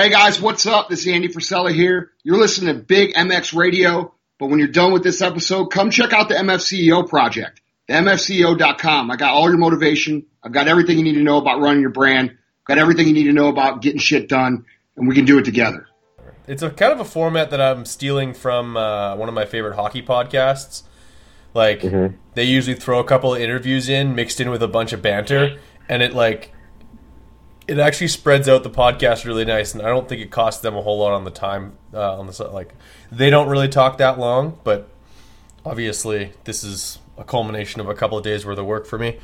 Hey guys, what's up? This is Andy Frisella here. You're listening to Big MX Radio, but when you're done with this episode, come check out the MFCEO project, the MFCEO.com. I got all your motivation. I've got everything you need to know about running your brand. I've got everything you need to know about getting shit done, and we can do it together. It's a kind of a format that I'm stealing from uh, one of my favorite hockey podcasts. Like mm-hmm. they usually throw a couple of interviews in mixed in with a bunch of banter, and it like it actually spreads out the podcast really nice, and I don't think it costs them a whole lot on the time uh, on the like they don't really talk that long, but obviously this is a culmination of a couple of days worth of work for me.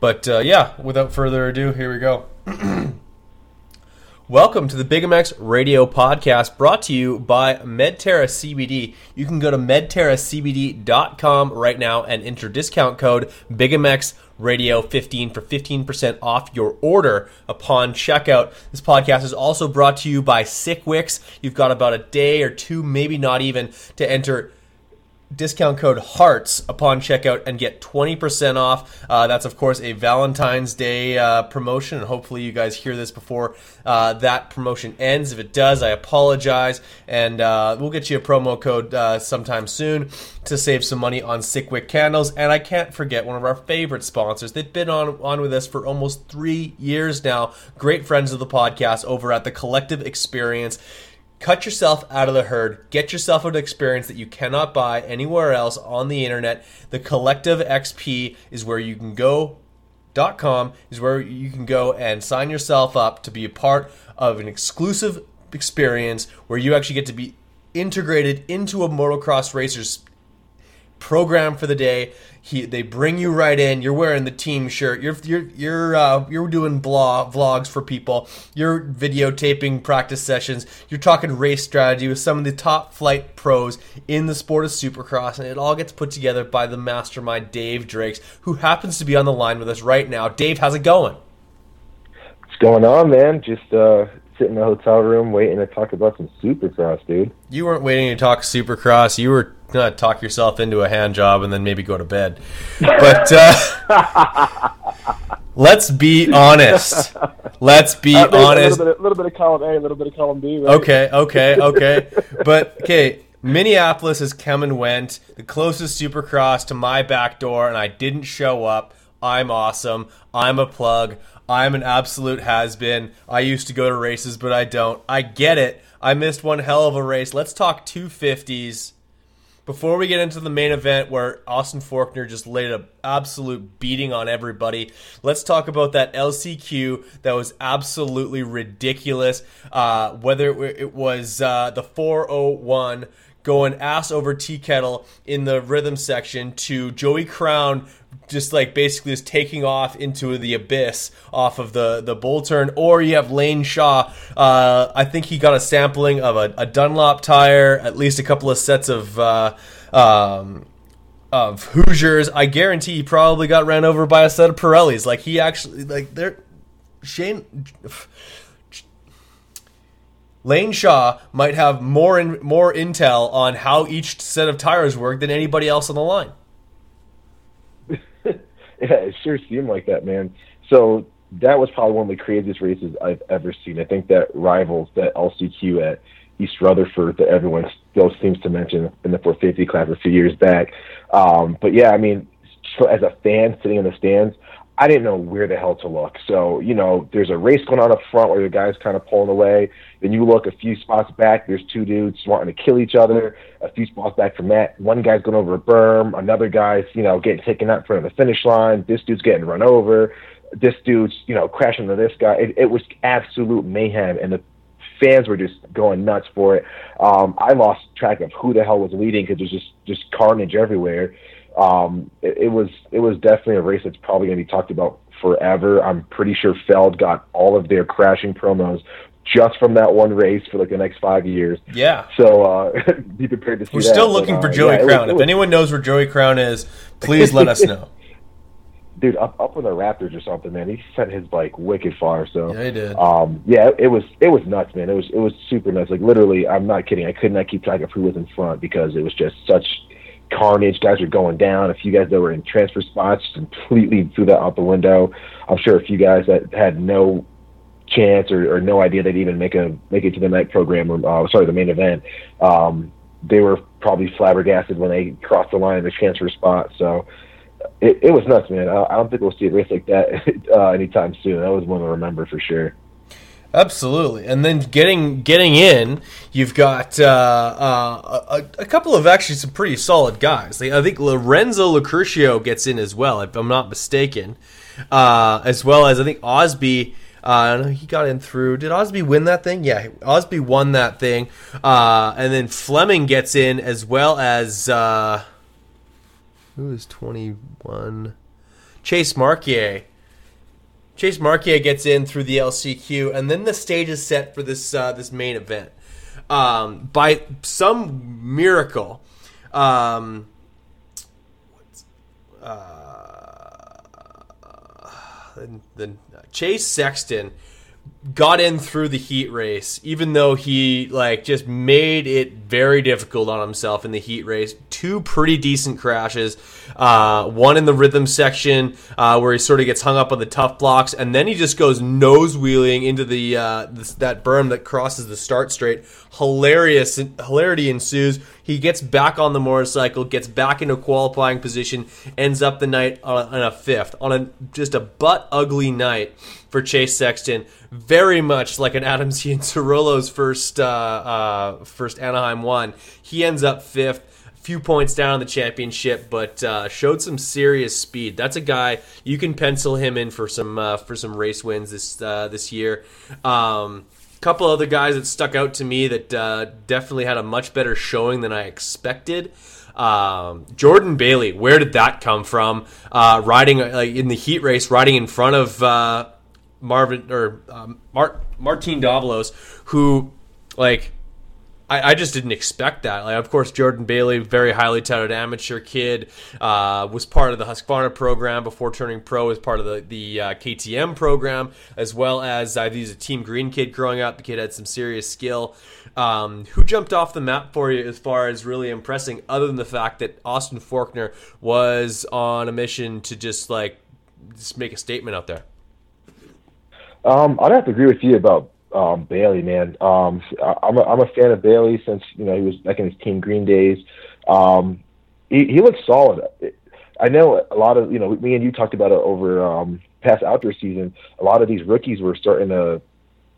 But uh, yeah, without further ado, here we go. Welcome to the Big MX Radio Podcast brought to you by Medterra CBD. You can go to medterracbd.com right now and enter discount code BigMX Radio 15 for 15% off your order upon checkout. This podcast is also brought to you by Sickwix. You've got about a day or two, maybe not even, to enter discount code HEARTS upon checkout and get 20% off. Uh, that's, of course, a Valentine's Day uh, promotion, and hopefully you guys hear this before uh, that promotion ends. If it does, I apologize, and uh, we'll get you a promo code uh, sometime soon to save some money on Sickwick candles. And I can't forget one of our favorite sponsors. They've been on, on with us for almost three years now. Great friends of the podcast over at the Collective Experience. Cut yourself out of the herd. Get yourself an experience that you cannot buy anywhere else on the internet. The Collective XP is where you can go. Dot com is where you can go and sign yourself up to be a part of an exclusive experience where you actually get to be integrated into a motocross racer's program for the day. He, they bring you right in. You're wearing the team shirt. You're you're you're uh, you're doing blog vlogs for people. You're videotaping practice sessions. You're talking race strategy with some of the top flight pros in the sport of Supercross, and it all gets put together by the mastermind Dave Drakes, who happens to be on the line with us right now. Dave, how's it going? What's going on, man? Just uh, sitting in the hotel room waiting to talk about some Supercross, dude. You weren't waiting to talk Supercross. You were gonna talk yourself into a hand job and then maybe go to bed. But uh, let's be honest. Let's be uh, honest. A little, bit, a little bit of column A, a little bit of column B. Right? Okay, okay, okay. but okay, Minneapolis has come and went. The closest Supercross to my back door, and I didn't show up. I'm awesome. I'm a plug. I'm an absolute has been. I used to go to races, but I don't. I get it. I missed one hell of a race. Let's talk 250s before we get into the main event where Austin Forkner just laid an absolute beating on everybody, let's talk about that LCQ that was absolutely ridiculous. Uh, whether it was uh, the 401 going ass over tea kettle in the rhythm section to Joey Crown just like basically is taking off into the abyss off of the the bull turn, or you have Lane Shaw. Uh, I think he got a sampling of a, a, Dunlop tire, at least a couple of sets of. Uh, um, of Hoosiers, I guarantee he probably got ran over by a set of Pirellis. Like he actually, like they're Shane. Lane Shaw might have more in, more intel on how each set of tires work than anybody else on the line. Yeah, it sure seemed like that, man. So that was probably one of the craziest races I've ever seen. I think that rivals that LCQ at East Rutherford that everyone still seems to mention in the 450 class a few years back. Um, but yeah, I mean, so as a fan sitting in the stands, I didn't know where the hell to look. So, you know, there's a race going on up front where the guy's kind of pulling away. Then you look a few spots back, there's two dudes wanting to kill each other. A few spots back from that, one guy's going over a berm, another guy's, you know, getting taken out in front of the finish line. This dude's getting run over. This dude's, you know, crashing into this guy. It, it was absolute mayhem, and the fans were just going nuts for it. Um, I lost track of who the hell was leading because there's just just carnage everywhere um, it, it was it was definitely a race that's probably going to be talked about forever. I'm pretty sure Feld got all of their crashing promos just from that one race for like the next five years. Yeah. So uh, be prepared to see. We're that. still looking but, uh, for Joey yeah, Crown. Was, if was, anyone knows where Joey Crown is, please let us know. Dude, up up with the Raptors or something, man. He sent his bike wicked far. So yeah, he did. Um, yeah, it was it was nuts, man. It was it was super nuts. Like literally, I'm not kidding. I could not keep track of who was in front because it was just such carnage. Guys were going down. A few guys that were in transfer spots completely threw that out the window. I'm sure a few guys that had no chance or, or no idea they'd even make a make it to the night program or uh, sorry the main event. Um, they were probably flabbergasted when they crossed the line in the transfer spot. So it, it was nuts, man. I, I don't think we'll see a race like that uh, anytime soon. That was one to remember for sure. Absolutely, and then getting getting in, you've got uh, uh, a, a, couple of actually some pretty solid guys. I think Lorenzo Locurcio gets in as well, if I'm not mistaken, uh, as well as I think Osby. Uh, he got in through. Did Osby win that thing? Yeah, Osby won that thing, uh, and then Fleming gets in as well as uh, who is 21? Chase Marquier Chase Marquier gets in through the LCQ, and then the stage is set for this uh, this main event. Um, by some miracle, um, uh, then uh, Chase Sexton got in through the heat race, even though he like just made it very difficult on himself in the heat race. Two pretty decent crashes, uh, one in the rhythm section uh, where he sort of gets hung up on the tough blocks, and then he just goes nose wheeling into the uh, this, that berm that crosses the start straight. Hilarious, hilarity ensues. He gets back on the motorcycle, gets back into qualifying position, ends up the night on a, on a fifth on a just a butt ugly night for Chase Sexton. Very much like an Adam Cianciarulo's first uh, uh, first Anaheim one. He ends up fifth few points down in the championship, but uh, showed some serious speed. That's a guy you can pencil him in for some uh, for some race wins this uh, this year. Um, couple other guys that stuck out to me that uh, definitely had a much better showing than I expected. Um, Jordan Bailey, where did that come from? Uh, riding like in the heat race, riding in front of uh, Marvin or um, Mart- Martin Davalos, who like I, I, just didn't expect that. Like, of course, Jordan Bailey, very highly touted amateur kid, uh, was part of the Husqvarna program before turning pro as part of the the uh, KTM program, as well as uh, he's a Team Green kid growing up. The kid had some serious skill. Um, who jumped off the map for you as far as really impressing, other than the fact that Austin Forkner was on a mission to just like just make a statement out there? Um, I'd have to agree with you about um, Bailey, man. Um, I'm a, I'm a fan of Bailey since you know he was back in his Team Green days. Um, he, he looks solid. I know a lot of you know me and you talked about it over um, past outdoor season. A lot of these rookies were starting to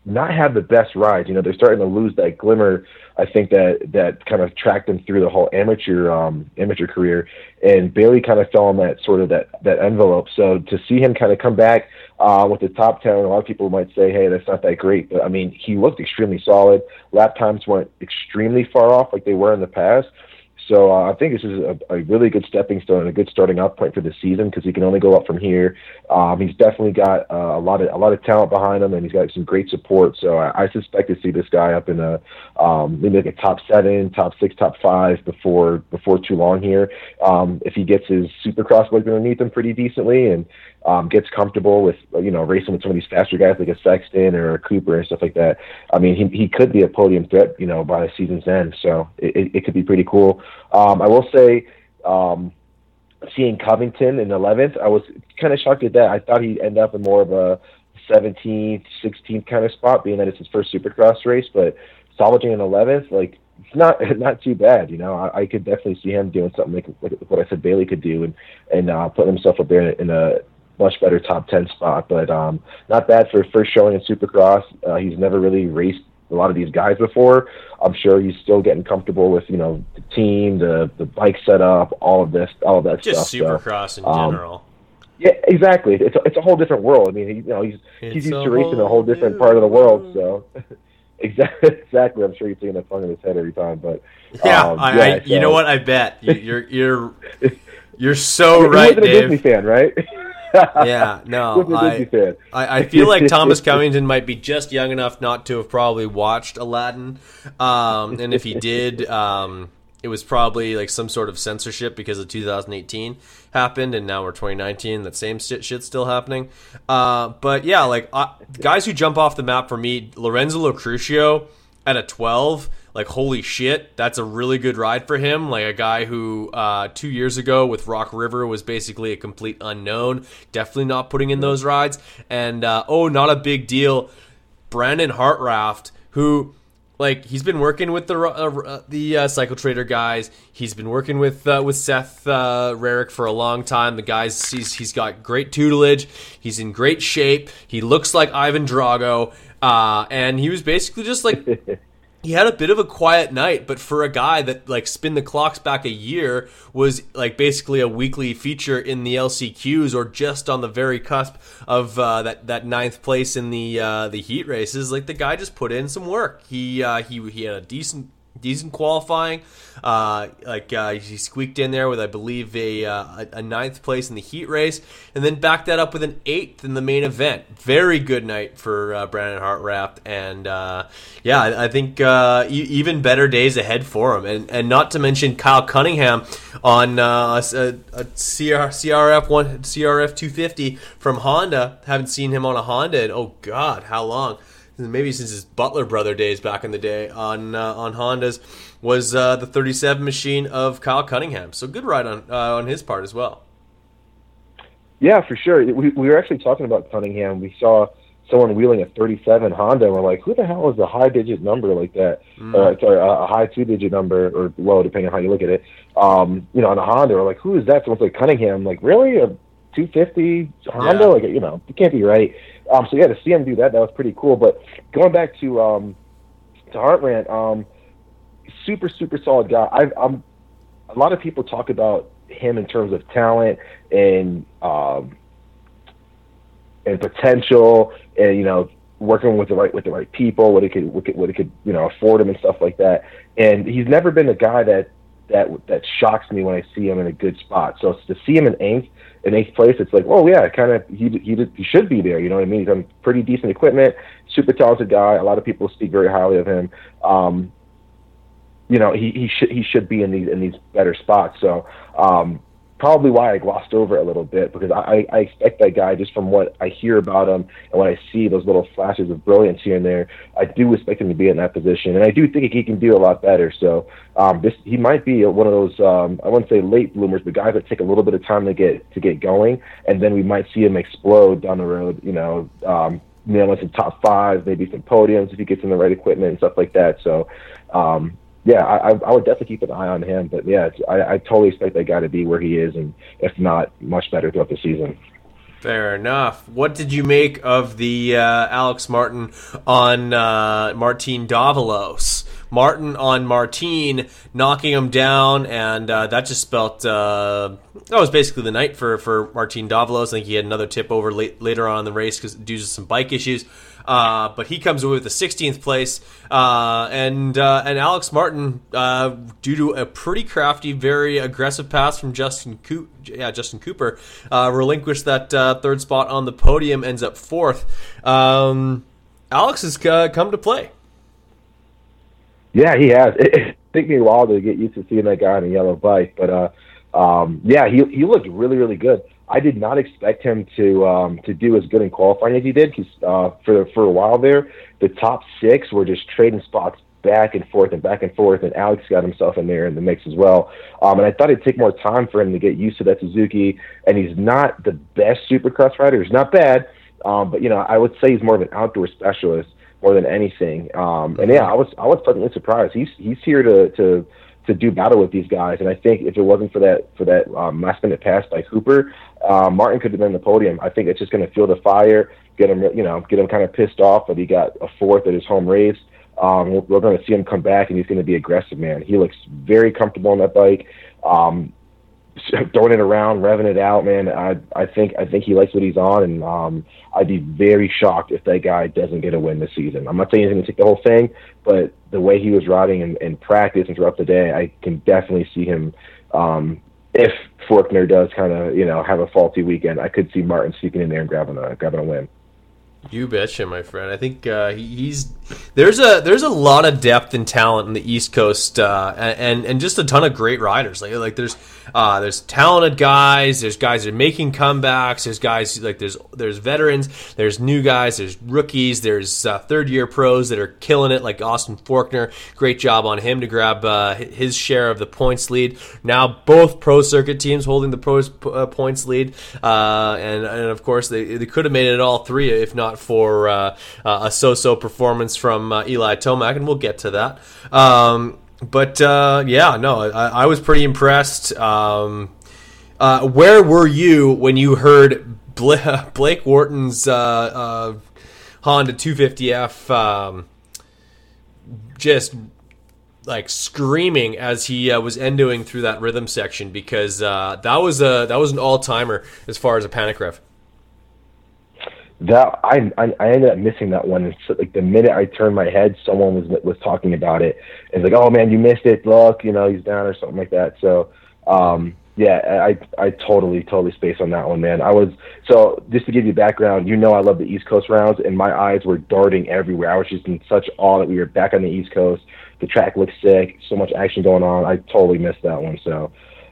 not have the best rides. You know, they're starting to lose that glimmer. I think that that kind of tracked them through the whole amateur um, amateur career. And Bailey kind of fell in that sort of that that envelope. So to see him kind of come back uh, with the top ten, a lot of people might say, "Hey, that's not that great." But I mean, he looked extremely solid. Lap times weren't extremely far off like they were in the past. So uh, I think this is a, a, really good stepping stone and a good starting off point for the season because he can only go up from here. Um, he's definitely got uh, a lot of a lot of talent behind him, and he's got some great support. So I, I suspect to see this guy up in a um, maybe like a top seven, top six, top five before before too long here. Um, if he gets his Supercross legs underneath him pretty decently and um, gets comfortable with you know racing with some of these faster guys like a Sexton or a Cooper and stuff like that. I mean, he he could be a podium threat, you know, by the season's end. So it, it could be pretty cool. Um, I will say, um, seeing Covington in 11th, I was kind of shocked at that. I thought he'd end up in more of a 17th, 16th kind of spot, being that it's his first Supercross race. But salvaging an 11th, like it's not not too bad. You know, I, I could definitely see him doing something like, like what I said Bailey could do, and and uh, putting himself up there in, in a much better top 10 spot. But um, not bad for first showing in Supercross. Uh, he's never really raced a lot of these guys before. I'm sure he's still getting comfortable with you know the team, the the bike setup, all of this, all of that Just stuff. Just Supercross so, in um, general. Yeah, exactly. It's a, it's a whole different world. I mean, he, you know, he's it's he's used to racing a whole different part of the world. So, exactly, exactly. I'm sure he's taking that song in his head every time. But yeah, um, I, yeah I, so. you know what? I bet you're you're you're so right, Dave. a Disney fan, right? yeah, no, I, I, I, feel like Thomas Covington might be just young enough not to have probably watched Aladdin, um, and if he did, um, it was probably like some sort of censorship because of 2018 happened, and now we're 2019. That same shit, shit's still happening. Uh, but yeah, like uh, guys who jump off the map for me, Lorenzo Locurcio at a 12 like holy shit that's a really good ride for him like a guy who uh, two years ago with rock river was basically a complete unknown definitely not putting in those rides and uh, oh not a big deal Brandon Hartranft, who like he's been working with the uh, the uh, cycle trader guys. He's been working with uh, with Seth uh, Rarick for a long time. The guys he's he's got great tutelage. He's in great shape. He looks like Ivan Drago, uh, and he was basically just like he had a bit of a quiet night, but for a guy that like spin the clocks back a year was like basically a weekly feature in the LCQs or just on the very cusp of uh, that that ninth place in the uh, the heat races. Like the guy just put in some work. He uh, he he had a decent decent qualifying. Uh, like uh, he squeaked in there with, I believe, a, uh, a ninth place in the heat race, and then backed that up with an eighth in the main event. Very good night for uh, Brandon Hartranft, and yeah, I, I think even better days ahead for him. And and not to mention Kyle Cunningham on a, a CR, CRF one CRF 250 from Honda. Haven't seen him on a Honda in oh god, how long? Maybe since his Butler brother days back in the day on uh, on Hondas was uh, the 37 machine of Kyle Cunningham. So good ride on uh, on his part as well. Yeah, for sure. We, we were actually talking about Cunningham. We saw someone wheeling a 37 Honda, and we're like, who the hell is a high digit number like that? Mm. Uh, sorry, a, high two digit number, or low, depending on how you look at it. Um, you know, on a Honda, we're like, who is that? Someone's like Cunningham. I'm like, really? A 250 Honda? Yeah. Like, you know, it can't be right. Um, so yeah, to see him do that, that was pretty cool. But going back to um, to Hartranft, um, super super solid guy. I, I'm a lot of people talk about him in terms of talent and um, and potential, and you know working with the right with the right people, what it could what it, what it could you know afford him and stuff like that. And he's never been a guy that that that shocks me when I see him in a good spot. So to see him in eighth in eighth place, it's like, oh yeah, kind of he he he should be there. You know what I mean? He's on pretty decent equipment, super talented guy. A lot of people speak very highly of him. Um, you know, he he should he should be in these in these better spots. So um, probably why I glossed over a little bit because I, I expect that guy just from what I hear about him and what I see those little flashes of brilliance here and there. I do expect him to be in that position, and I do think he can do a lot better. So um, this he might be one of those um, I wouldn't say late bloomers, but guys that take a little bit of time to get to get going, and then we might see him explode down the road. You know. Um, you know, into top five, maybe some podiums if he gets in the right equipment and stuff like that. So, um, yeah, I, I would definitely keep an eye on him. But yeah, I, I totally expect that guy to be where he is, and if not, much better throughout the season. Fair enough. What did you make of the uh, Alex Martin on uh, Martin Davalos? Martin on Martin, knocking him down, and uh, that just spelt uh, that was basically the night for for Martin Davalos. I think he had another tip over late, later on in the race because due to some bike issues. Uh, but he comes away with the 16th place, uh, and uh, and Alex Martin, uh, due to a pretty crafty, very aggressive pass from Justin yeah, Justin Cooper, uh, relinquished that third spot on the podium, ends up fourth. Um, Alex has come to play. Yeah, he has. It, it took me a while to get used to seeing that guy on a yellow bike, but um, yeah, he he looked really really good. I did not expect him to um, to do as good in qualifying as he did because uh, for for a while there, the top six were just trading spots back and forth and back and forth, and Alex got himself in there in the mix as well. Um, and I thought it'd take more time for him to get used to that Suzuki. And he's not the best Supercross rider; he's not bad, um, but you know I would say he's more of an outdoor specialist more than anything. Um, and yeah, I was I was pleasantly surprised. He's he's here to to to do battle with these guys. And I think if it wasn't for that for that um, last minute pass by Cooper, uh, Martin could have been the podium. I think it's just going to fuel the fire, get him you know get him kind of pissed off that he got a fourth at his home race. Um, we're, we're going to see him come back, and he's going to be aggressive, man. He looks very comfortable on that bike. Um, throwing it around, revving it out, man. I I think I think he likes what he's on, and um, I'd be very shocked if that guy doesn't get a win this season. I'm not saying he's going to take the whole thing, but the way he was riding in, in practice and throughout the day, I can definitely see him. Um, if Forkner does kind of you know have a faulty weekend, I could see Martin sneaking in there and grabbing a grabbing a win. You betcha, my friend. I think uh, he's there's a there's a lot of depth and talent in the East Coast, uh, and and just a ton of great riders. Like like there's uh, there's talented guys. There's guys that are making comebacks. There's guys like there's there's veterans. There's new guys. There's rookies. There's uh, third year pros that are killing it, like Austin Forkner. Great job on him to grab uh, his share of the points lead. Now both pro circuit teams holding the pros uh, points lead, and and of course they they could have made it all three if not for uh, a so-so performance from uh, Eli Tomac, and we'll get to that. Um, but uh, yeah, no, I, I, was pretty impressed. Um, uh, where were you when you heard Blake Wharton's uh, Honda 250F um, just like screaming as he uh, was endoing through that rhythm section because uh, that was a that was an all timer as far as a panic rev. That I, I, I ended up missing that one. And so, like the minute I turned my head, someone was was talking about it. It's like, oh man, you missed it. Look, you know, he's down or something like that. So um, yeah, I I totally totally spaced on that one, man. I was so just to give you background, you know, I love the East Coast rounds, and my eyes were darting everywhere. I was just in such awe that we were back on the East Coast. The track looked sick, so much action going on. I totally missed that one. So,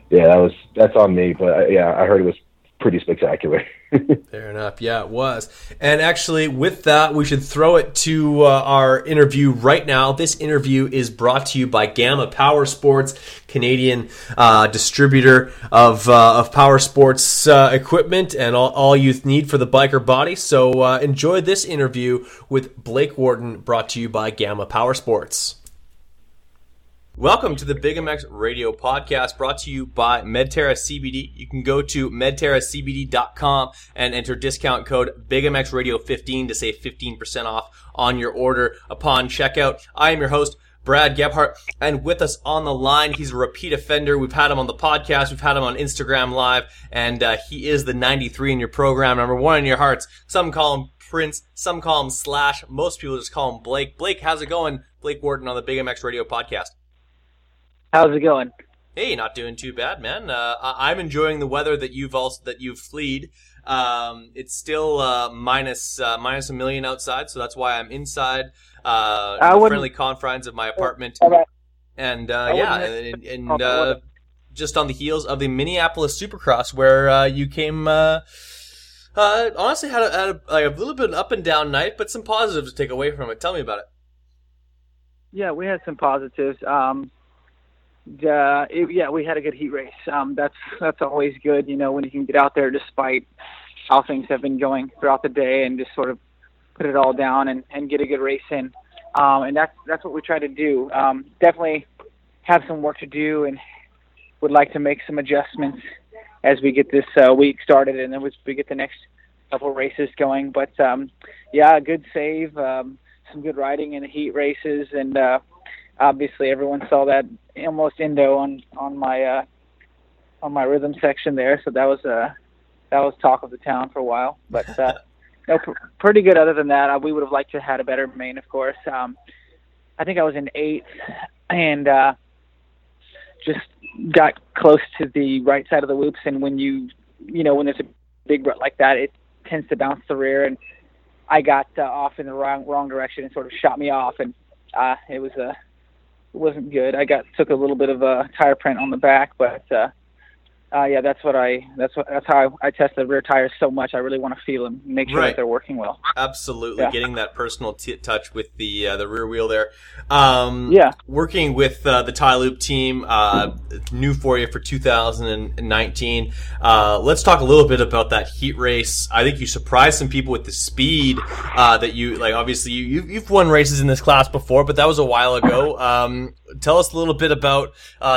yeah, that was that's on me. But uh, yeah, I heard it was pretty spectacular. Fair enough. Yeah, it was. And actually, with that, we should throw it to uh, our interview right now. This interview is brought to you by Gamma Power Sports, Canadian uh, distributor of, uh, of power sports uh, equipment and all, all you need for the biker body. So uh, enjoy this interview with Blake Wharton, brought to you by Gamma Power Sports. Welcome to the Big MX Radio Podcast brought to you by Medterra CBD. You can go to medterracbd.com and enter discount code BigMXRadio15 to save 15% off on your order upon checkout. I am your host, Brad Gebhart, and with us on the line, he's a repeat offender. We've had him on the podcast, we've had him on Instagram Live, and uh, he is the 93 in your program, number one in your hearts. Some call him Prince, some call him Slash, most people just call him Blake. Blake, how's it going? Blake Wharton on the Big MX Radio Podcast. How's it going? Hey, not doing too bad, man. Uh, I'm enjoying the weather that you've also that you've fleed. Um, it's still uh, minus, uh, minus a million outside, so that's why I'm inside uh, the friendly confines of my apartment. And uh, yeah, and, and uh, just on the heels of the Minneapolis Supercross, where uh, you came. Uh, uh, honestly, had, a, had a, like a little bit of an up and down night, but some positives to take away from it. Tell me about it. Yeah, we had some positives. Um, uh, it, yeah, we had a good heat race. Um, that's that's always good, you know, when you can get out there despite how things have been going throughout the day and just sort of put it all down and, and get a good race in. Um, and that's that's what we try to do. Um, definitely have some work to do and would like to make some adjustments as we get this uh, week started and then we get the next couple races going. But um, yeah, good save, um, some good riding in the heat races, and uh, obviously everyone saw that almost endo on on my uh, on my rhythm section there. So that was uh, that was talk of the town for a while. But uh, no, pr- pretty good. Other than that, uh, we would have liked to have had a better main, of course. Um, I think I was in eighth and uh, just got close to the right side of the whoops. And when you you know when there's a big rut like that, it tends to bounce the rear and I got uh, off in the wrong wrong direction and sort of shot me off and uh it was a wasn't good. I got took a little bit of a tire print on the back, but uh, uh, yeah, that's what I that's what that's how I, I test the rear tires so much. I really want to feel them, make sure right. that they're working well. Absolutely, yeah. getting that personal t- touch with the uh, the rear wheel there. Um, yeah, working with uh, the TiLube team, uh, new for you for 2019. Uh, let's talk a little bit about that heat race. I think you surprised some people with the speed uh, that you like. Obviously, you you've won races in this class before, but that was a while ago. Um, tell us a little bit about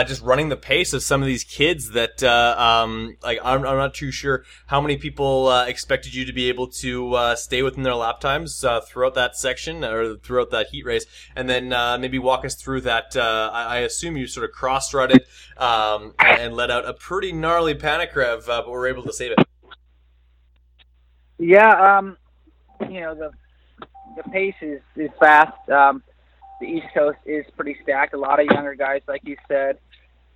just running the pace of some of these kids that um, like I'm, I'm, not too sure how many people uh, expected you to be able to uh, stay within their lap times uh, throughout that section or throughout that heat race, and then uh, maybe walk us through that. Uh, I, I, assume you sort of cross rutted um, and let out a pretty gnarly panic rev, uh, but were able to save it. Yeah, um, you know the the pace is is fast. Um, the East Coast is pretty stacked. A lot of younger guys, like you said.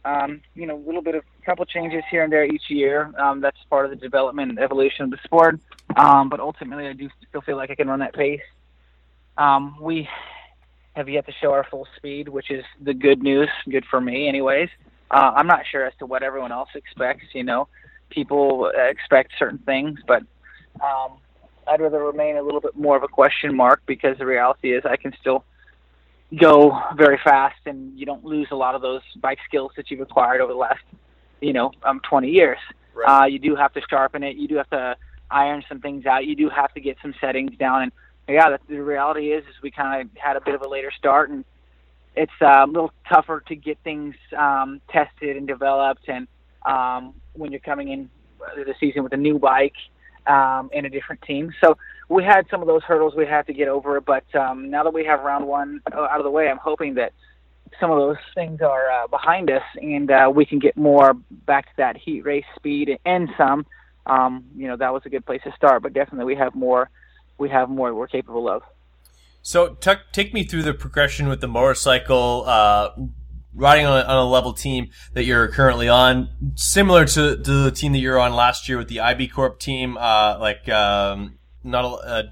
Um, you know, a little bit of a couple changes here and there each year. Um, that's part of the development and evolution of the sport. Um, but ultimately, I do still feel like I can run that pace. Um, we have yet to show our full speed, which is the good news. Good for me, anyways. Uh, I'm not sure as to what everyone else expects. You know, people expect certain things, but um, I'd rather remain a little bit more of a question mark because the reality is I can still go very fast and you don't lose a lot of those bike skills that you've acquired over the last, you know, um, 20 years. Right. Uh, you do have to sharpen it. You do have to iron some things out. You do have to get some settings down, and yeah, the, the reality is, is we kind of had a bit of a later start, and it's uh, a little tougher to get things um, tested and developed. And um, when you're coming in the season with a new bike um, a different team, so we had some of those hurdles we had to get over. But um, now that we have round one out of the way, I'm hoping that some of those things are uh, behind us, and uh, we can get more back to that heat race speed and some. Um, you know, that was a good place to start, but definitely we have more. We have more we're capable of. So, t- take me through the progression with the motorcycle. Uh, riding on a, on a, level team that you're currently on, similar to, to the team that you're on last year with the IB Corp team, uh, like um, not a, uh,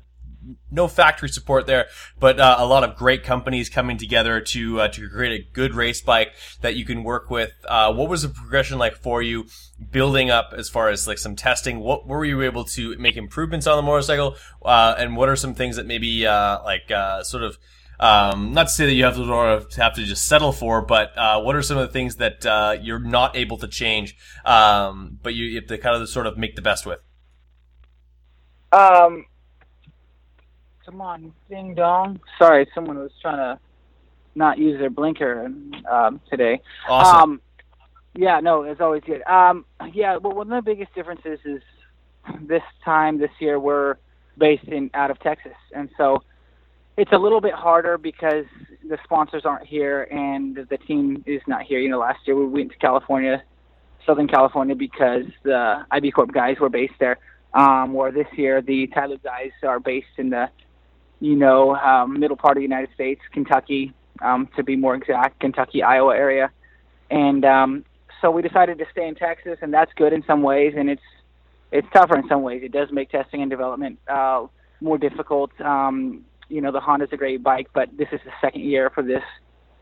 no factory support there, but uh, a lot of great companies coming together to uh, to create a good race bike that you can work with. Uh, what was the progression like for you, building up as far as like some testing? What were you able to make improvements on the motorcycle, uh, and what are some things that maybe uh, like uh, sort of um, not to say that you have to have to just settle for, but uh, what are some of the things that uh, you're not able to change, um, but you have to kind of sort of make the best with? Um, Come on, ding dong. Sorry, someone was trying to not use their blinker um, today. Awesome. Um, yeah, no, it's always good. Um, yeah, well, one of the biggest differences is this time this year we're based in out of Texas, and so it's a little bit harder because the sponsors aren't here and the team is not here. You know, last year we went to California, Southern California, because the IB Corp guys were based there. Um, where this year the TiLube guys are based in the you know, um, middle part of the United States, Kentucky, um, to be more exact, Kentucky, Iowa area. And um, so we decided to stay in Texas, and that's good in some ways, and it's it's tougher in some ways. It does make testing and development uh, more difficult. Um, you know, the Honda's a great bike, but this is the second year for this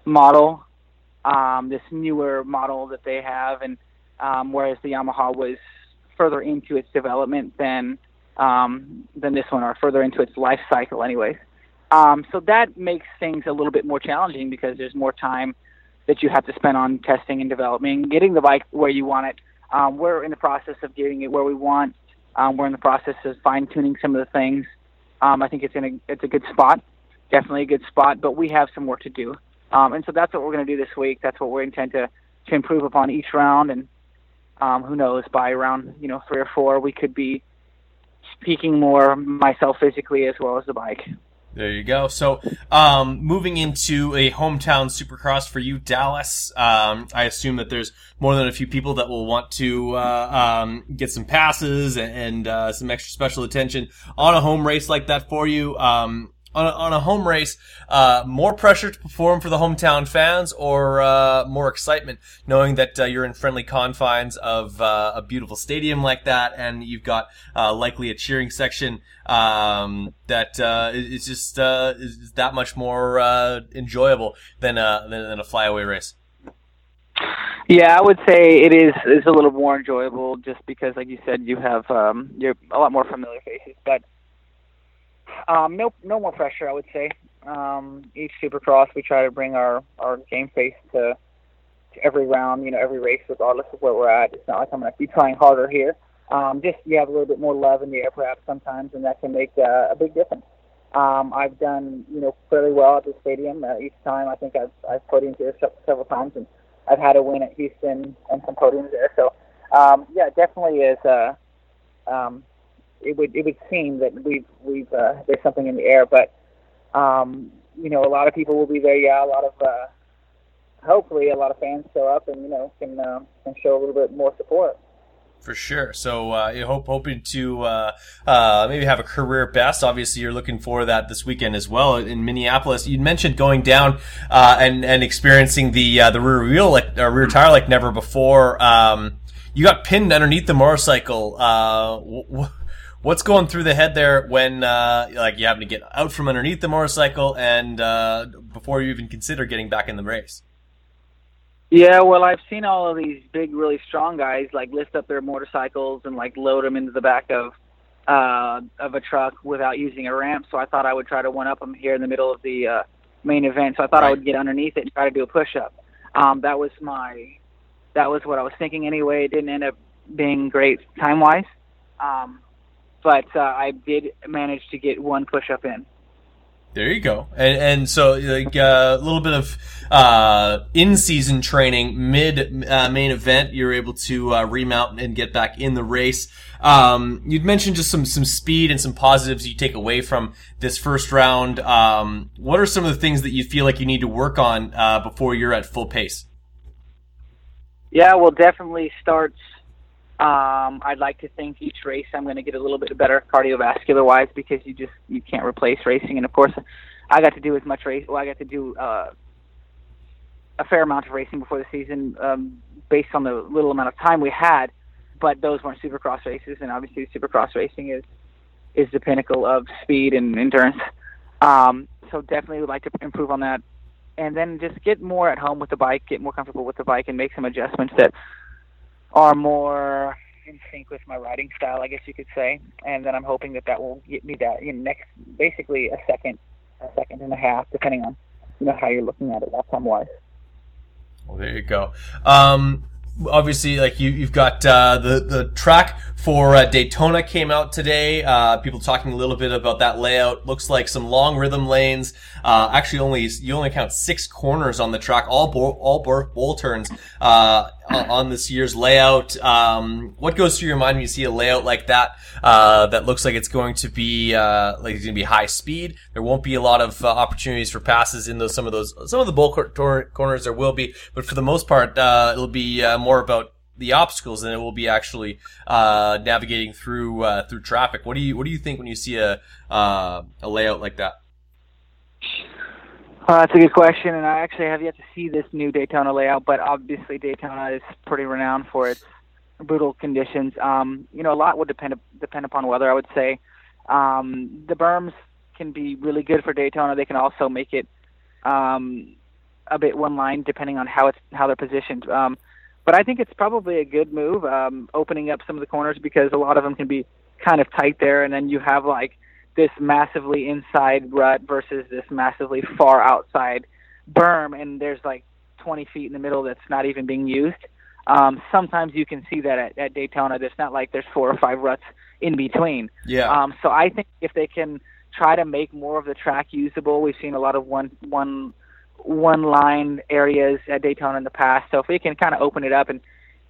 model, um, this newer model that they have, and um, whereas the Yamaha was further into its development than um, than this one, or further into its life cycle, anyways. Um, so that makes things a little bit more challenging because there's more time that you have to spend on testing and developing, getting the bike where you want it. Um, we're in the process of getting it where we want. Um, we're in the process of fine tuning some of the things. Um, I think it's in a it's a good spot, definitely a good spot, but we have some work to do. Um, and so that's what we're going to do this week. That's what we intend to to improve upon each round, and um, who knows by round you know three or four we could be peaking more myself physically as well as the bike. There you go. So, um, moving into a hometown supercross for you, Dallas. Um, I assume that there's more than a few people that will want to uh, um, get some passes and uh, some extra special attention on a home race like that for you. Um, on a, on a home race, uh, more pressure to perform for the hometown fans or uh, more excitement knowing that uh, you're in friendly confines of uh, a beautiful stadium like that and you've got uh, likely a cheering section um, that uh, is just is that much more enjoyable than a, than, a flyaway race. Yeah, I would say it is is a little more enjoyable just because, like you said, you have um, you're a lot more familiar faces. But um, no, no more pressure. I would say. Um, each Supercross, we try to bring our our game face to, to every round. You know, every race, regardless of where we're at. It's not like I'm going to be trying harder here. Um, just you have a little bit more love in the air, perhaps sometimes, and that can make uh, a big difference. Um, I've done you know fairly well at the stadium uh, each time. I think I've I've podiumed here several times, and I've had a win at Houston and some podiums there. So um, yeah, definitely is. Uh, um, it would it would seem that we've we've uh, there's something in the air, but um, you know a lot of people will be there. Yeah, a lot of uh, hopefully a lot of fans show up and you know can uh, can show a little bit more support. For sure. So, uh, you hope hoping to uh, uh, maybe have a career best. Obviously, you're looking for that this weekend as well in Minneapolis. You mentioned going down uh, and and experiencing the uh, the rear wheel like uh, rear tire like never before. Um, you got pinned underneath the motorcycle. What's going through the head there when uh, like you having to get out from underneath the motorcycle and uh, before you even consider getting back in the race? Yeah, well, I've seen all of these big, really strong guys like lift up their motorcycles and like load them into the back of uh, of a truck without using a ramp. So I thought I would try to one up them here in the middle of the uh, main event. So I thought right. I would get underneath it and try to do a push up. Um, that was my that was what I was thinking anyway. It didn't end up being great time wise. Um, but uh, I did manage to get one push up in. There you go. And and so like uh, a little bit of uh, in season training mid uh, main event, you're able to uh, remount and get back in the race. Um, you'd mentioned just some some speed and some positives you take away from this first round. Um, what are some of the things that you feel like you need to work on uh, before you're at full pace? Yeah, well, definitely starts. Um, I'd like to think each race I'm going to get a little bit better cardiovascular wise because you just you can't replace racing. And of course, I got to do as much race. Well, I got to do uh, a fair amount of racing before the season um, based on the little amount of time we had. But those weren't supercross races, and obviously supercross racing is is the pinnacle of speed and endurance. Um, so definitely would like to improve on that, and then just get more at home with the bike, get more comfortable with the bike, and make some adjustments that are more in sync with my writing style, I guess you could say. And then I'm hoping that that will get me that know, next, basically a second, a second and a half, depending on you know how you're looking at it lap time wise. Well, there you go. Um, obviously, like you, you've got uh, the the track for uh, Daytona came out today. Uh, people talking a little bit about that layout. Looks like some long rhythm lanes. Uh, actually, only you only count six corners on the track. All bowl, all bowl turns uh, on this year's layout. Um, what goes through your mind when you see a layout like that? Uh, that looks like it's going to be uh, like it's going to be high speed. There won't be a lot of opportunities for passes in those some of those some of the bowl cor- corners. There will be, but for the most part, uh, it'll be more about the obstacles than it will be actually uh, navigating through through traffic. What do you what do you think when you see a a layout like that? Uh, that's a good question, and I actually have yet to see this new Daytona layout. But obviously, Daytona is pretty renowned for its brutal conditions. Um, you know, a lot would depend depend upon weather. I would say um, the berms can be really good for Daytona. They can also make it um, a bit one line depending on how it's how they're positioned. Um, but I think it's probably a good move, um, opening up some of the corners because a lot of them can be kind of tight there, and then you have like this massively inside rut versus this massively far outside berm, and there's like 20 feet in the middle that's not even being used. Um, sometimes you can see that at, at Daytona. It's not like there's four or five ruts in between. Yeah. Um, so I think if they can try to make more of the track usable, we've seen a lot of one one one line areas at Daytona in the past. So if we can kind of open it up and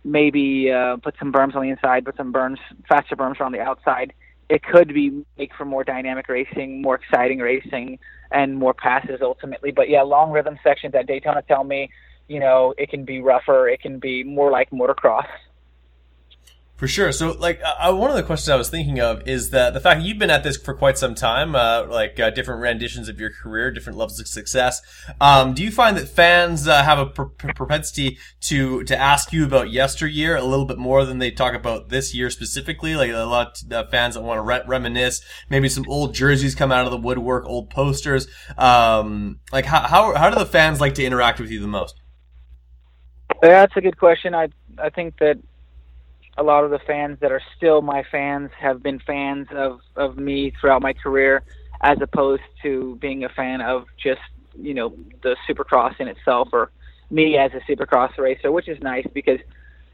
maybe uh, put some berms on the inside, put some berms, faster berms on the outside, it could be make for more dynamic racing, more exciting racing, and more passes ultimately. But yeah, long rhythm sections at Daytona tell me, you know, it can be rougher, it can be more like motocross. For sure. So, like, uh, one of the questions I was thinking of is that the fact that you've been at this for quite some time, uh, like uh, different renditions of your career, different levels of success. Um, do you find that fans uh, have a pr- propensity to to ask you about yesteryear a little bit more than they talk about this year specifically? Like a lot of uh, fans that want to re- reminisce, maybe some old jerseys come out of the woodwork, old posters. Um, like, how, how how do the fans like to interact with you the most? That's a good question. I I think that a lot of the fans that are still my fans have been fans of of me throughout my career as opposed to being a fan of just you know the supercross in itself or me as a supercross racer which is nice because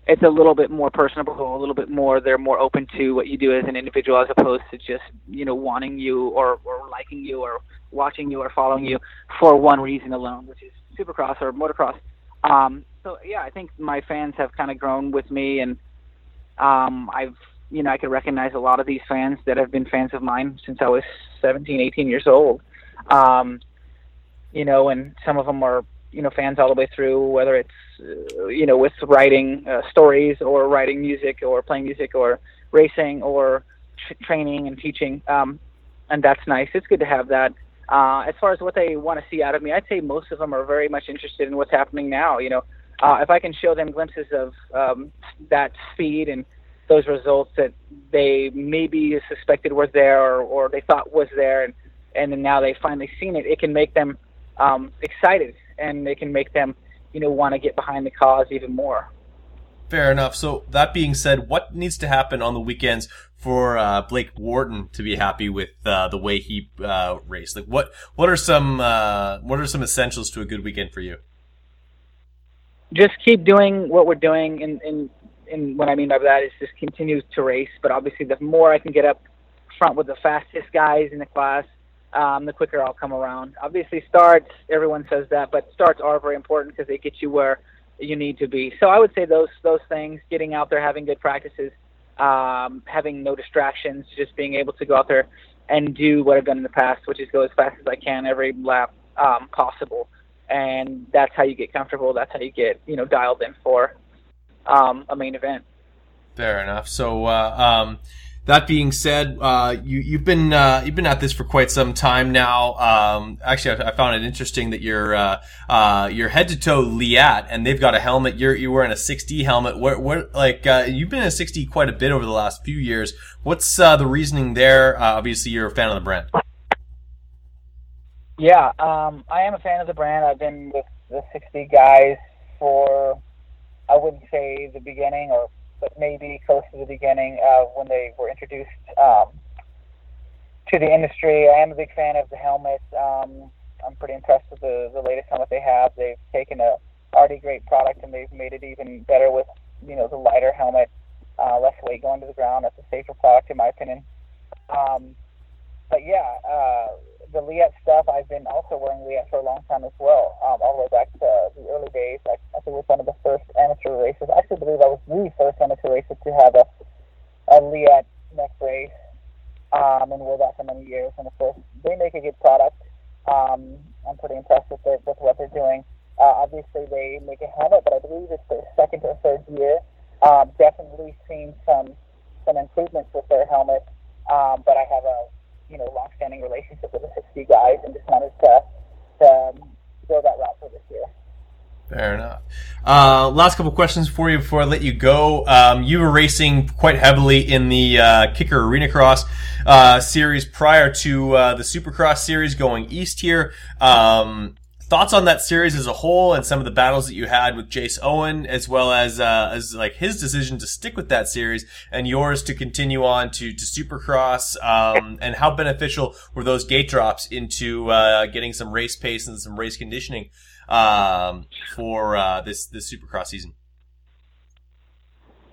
it's a little bit more personable a little bit more they're more open to what you do as an individual as opposed to just you know wanting you or or liking you or watching you or following you for one reason alone which is supercross or motocross. Um so yeah i think my fans have kind of grown with me and um, I've you know I can recognize a lot of these fans that have been fans of mine since I was 17, 18 years old. Um, you know, and some of them are you know fans all the way through, whether it's uh, you know with writing uh, stories or writing music or playing music or racing or tr- training and teaching. Um, and that's nice. It's good to have that. Uh, as far as what they want to see out of me, I'd say most of them are very much interested in what's happening now. You know, uh, if I can show them glimpses of um, that speed and those results that they maybe suspected was there or, or they thought was there, and and then now they finally seen it, it can make them um, excited and it can make them, you know, want to get behind the cause even more. Fair enough. So that being said, what needs to happen on the weekends for uh, Blake Wharton to be happy with uh, the way he uh, raced? Like, what what are some uh, what are some essentials to a good weekend for you? Just keep doing what we're doing and, and and what I mean by that is just continue to race. But obviously, the more I can get up front with the fastest guys in the class, um, the quicker I'll come around. Obviously, starts, everyone says that, but starts are very important because they get you where you need to be. So I would say those those things, getting out there, having good practices, um, having no distractions, just being able to go out there and do what I've done in the past, which is go as fast as I can every lap um, possible. And that's how you get comfortable. That's how you get you know dialed in for um, a main event. Fair enough. So. Uh, um that being said, uh, you, you've been uh, you've been at this for quite some time now. Um, actually, I, I, found it interesting that you're uh, uh you're head to toe Leatt, and they've got a helmet. You're you're wearing a 6D helmet. What what like uh, you've been in a 6D quite a bit over the last few years. What's uh, the reasoning there? obviously, you're a fan of the brand. Yeah, um, I am a fan of the brand. I've been with the 6D guys for I wouldn't say the beginning or but maybe close to the beginning uh, when they were introduced um, to the industry. I am a big fan of the helmet. Um, I'm pretty impressed with the, the latest helmet they have. They've taken a already great product and they've made it even better with you know the lighter helmet, uh, less weight going to the ground. That's a safer product in my opinion. Um, but yeah, uh, the Leatt stuff, I've been also wearing Leatt for a long time as well, um, all the way back to the early days. I, I think it was one of the first amateur races. I actually believe I was the first amateur racer to have a, a Leatt neck brace um, and wore that for many years. And of course, they make a good product. Um, I'm pretty impressed with, with what they're doing. Uh, obviously, they make a helmet, but I believe it's their second or third year. Um, definitely seen some some improvements with their helmet, um, but I have a you know long-standing relationship with the 6D guys, and just wanted to, to um, go that for this year. Fair enough. Uh, last couple questions for you before I let you go. Um, you were racing quite heavily in the uh, Kicker Arena Cross uh, series prior to uh, the Supercross series going east here. Um, thoughts on that series as a whole and some of the battles that you had with Jace Owen, as well as uh, as like his decision to stick with that series and yours to continue on to to Supercross, um, and how beneficial were those gate drops into uh, getting some race pace and some race conditioning um, for uh, this this Supercross season.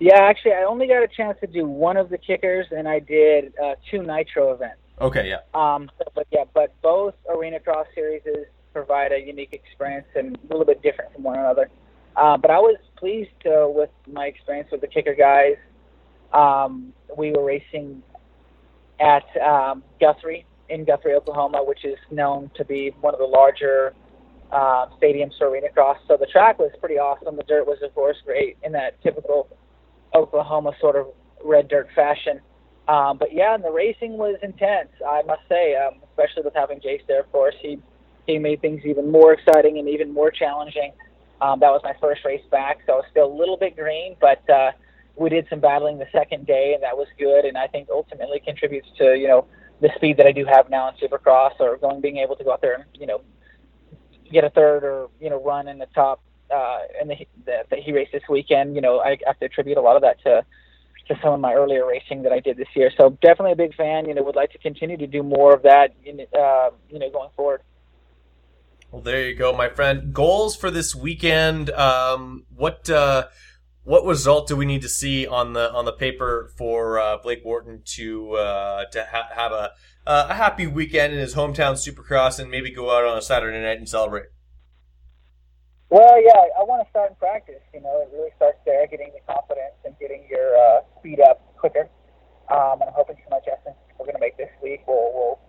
Yeah, actually, I only got a chance to do one of the kickers, and I did uh, two Nitro events. Okay, yeah. Um, but yeah, but both Arena Cross series provide a unique experience and a little bit different from one another. Uh, but I was pleased uh, with my experience with the kicker guys. Um, we were racing at um, Guthrie in Guthrie, Oklahoma, which is known to be one of the larger uh, stadiums for arena cross. So the track was pretty awesome. The dirt was, of course, great in that typical Oklahoma sort of red dirt fashion. Um, but yeah, and the racing was intense, I must say, um, especially with having Jace there, of course. He he made things even more exciting and even more challenging. Um, that was my first race back, so I was still a little bit green, but uh, we did some battling the second day, and that was good. And I think ultimately contributes to you know the speed that I do have now in Supercross, or going being able to go out there and you know get a third or you know run in the top uh, in the, the he race this weekend. You know I have to attribute a lot of that to to some of my earlier racing that I did this year. So definitely a big fan. You know, would like to continue to do more of that. In, uh, you know, going forward. Well, there you go, my friend. Goals for this weekend. Um, what uh, what result do we need to see on the on the paper for uh, Blake Wharton to uh, to ha- have a a happy weekend in his hometown Supercross and maybe go out on a Saturday night and celebrate? Well, yeah, I want to start in practice. You know, it really starts there, getting the confidence and getting your uh, speed up quicker. Um, and I'm hoping some adjustments we're going to make this week will will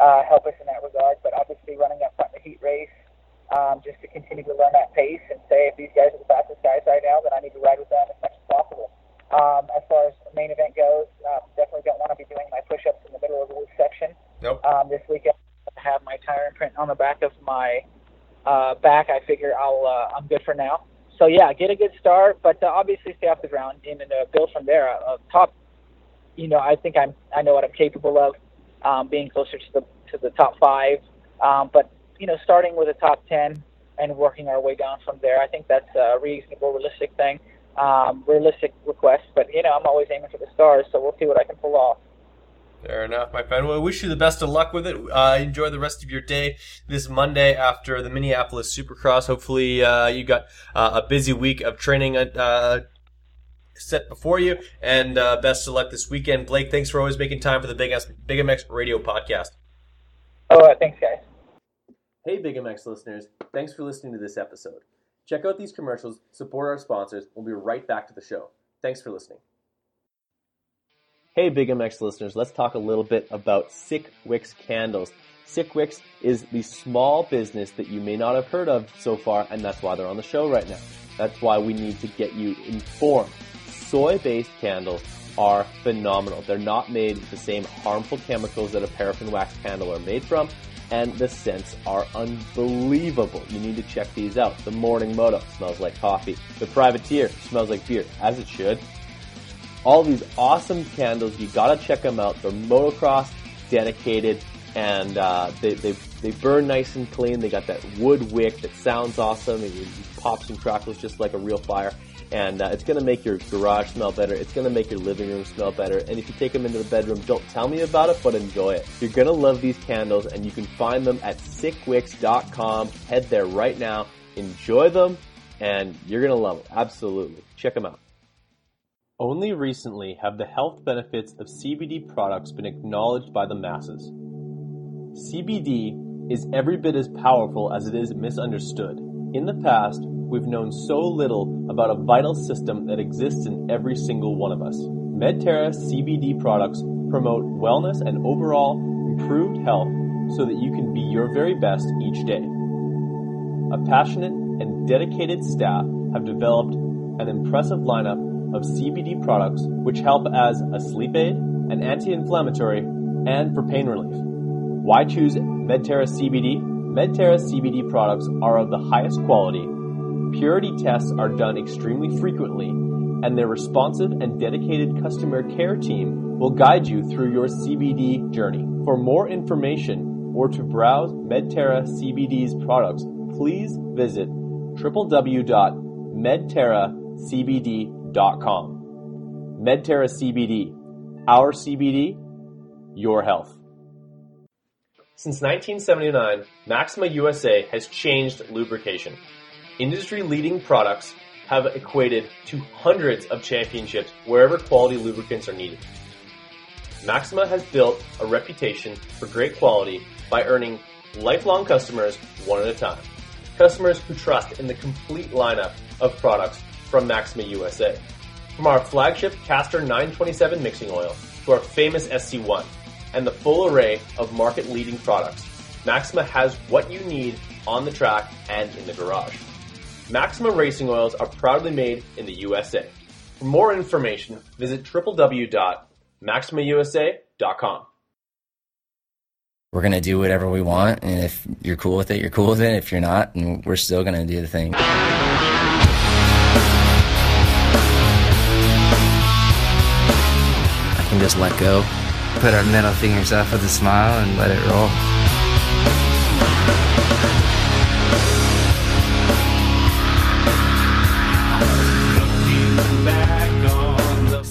uh, help us in that regard. But obviously, running up front in the heat race, um, just to continue to learn that pace and say if these guys are the fastest guys right now, then I need to ride with them as much as possible. Um, as far as the main event goes, um, definitely don't want to be doing my push-ups in the middle of the loose section. Nope. Um, this weekend, I have my tire imprint on the back of my uh, back. I figure I'll uh, I'm good for now. So yeah, get a good start, but uh, obviously stay off the ground and uh, build from there. Uh, top, you know, I think I'm I know what I'm capable of um, being closer to the to the top five. Um, but you know, starting with a top ten and working our way down from there, I think that's a reasonable, realistic thing, um, realistic request. But you know, I'm always aiming for the stars, so we'll see what I can pull off. Fair enough, my friend. Well, I wish you the best of luck with it. Uh, enjoy the rest of your day this Monday after the Minneapolis Supercross. Hopefully, uh, you got uh, a busy week of training uh, set before you, and uh, best of luck this weekend. Blake, thanks for always making time for the Big, S- Big MX Radio podcast. Oh, uh, thanks, guys. Hey, Big MX listeners, thanks for listening to this episode. Check out these commercials, support our sponsors. We'll be right back to the show. Thanks for listening. Hey, Big MX listeners, let's talk a little bit about Sick Wicks candles. Sick Wicks is the small business that you may not have heard of so far, and that's why they're on the show right now. That's why we need to get you informed. Soy based candles are phenomenal. They're not made with the same harmful chemicals that a paraffin wax candle are made from, and the scents are unbelievable. You need to check these out. The Morning Moto smells like coffee. The Privateer smells like beer, as it should. All these awesome candles, you gotta check them out. They're motocross dedicated, and uh, they, they they burn nice and clean. They got that wood wick that sounds awesome. It, it pops and crackles just like a real fire. And uh, it's going to make your garage smell better. It's going to make your living room smell better. And if you take them into the bedroom, don't tell me about it, but enjoy it. You're going to love these candles, and you can find them at sickwicks.com. Head there right now. Enjoy them, and you're going to love them. Absolutely. Check them out. Only recently have the health benefits of CBD products been acknowledged by the masses. CBD is every bit as powerful as it is misunderstood. In the past, we've known so little about a vital system that exists in every single one of us. Medterra CBD products promote wellness and overall improved health so that you can be your very best each day. A passionate and dedicated staff have developed an impressive lineup of CBD products which help as a sleep aid, an anti-inflammatory, and for pain relief. Why choose Medterra CBD? Medterra CBD products are of the highest quality. Purity tests are done extremely frequently, and their responsive and dedicated customer care team will guide you through your CBD journey. For more information or to browse Medterra CBD's products, please visit www.medterracbd.com. Medterra CBD, our CBD, your health. Since 1979, Maxima USA has changed lubrication. Industry leading products have equated to hundreds of championships wherever quality lubricants are needed. Maxima has built a reputation for great quality by earning lifelong customers one at a time. Customers who trust in the complete lineup of products from Maxima USA. From our flagship Castor 927 mixing oil to our famous SC1 and the full array of market leading products, Maxima has what you need on the track and in the garage. Maxima racing oils are proudly made in the USA. For more information, visit www.maximausa.com. We're gonna do whatever we want, and if you're cool with it, you're cool with it. If you're not, and we're still gonna do the thing. I can just let go, put our middle fingers up with a smile, and let it roll.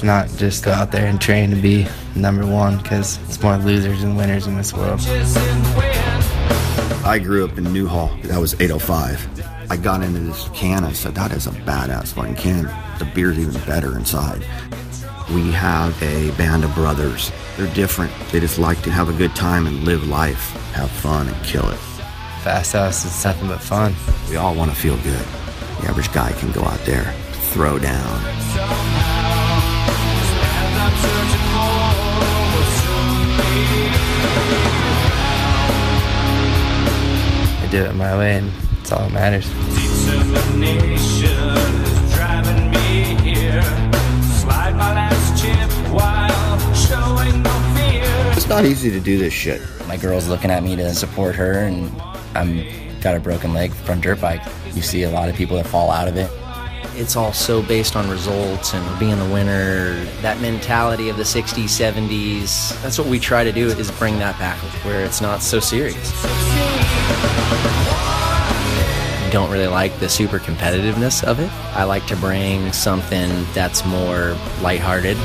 Not just go out there and train to be number one, because it's more losers than winners in this world. I grew up in Newhall. That was 805. I got into this can. I said, that is a badass fucking can. The beer's even better inside. We have a band of brothers. They're different. They just like to have a good time and live life, have fun and kill it. Fast House is nothing but fun. We all want to feel good. The average guy can go out there, throw down. I do it my way, and it's all that matters. It's not easy to do this shit. My girl's looking at me to support her, and I'm got a broken leg from dirt bike. You see a lot of people that fall out of it. It's all so based on results and being the winner that mentality of the 60s 70s that's what we try to do is bring that back where it's not so serious. Don't really like the super competitiveness of it. I like to bring something that's more lighthearted.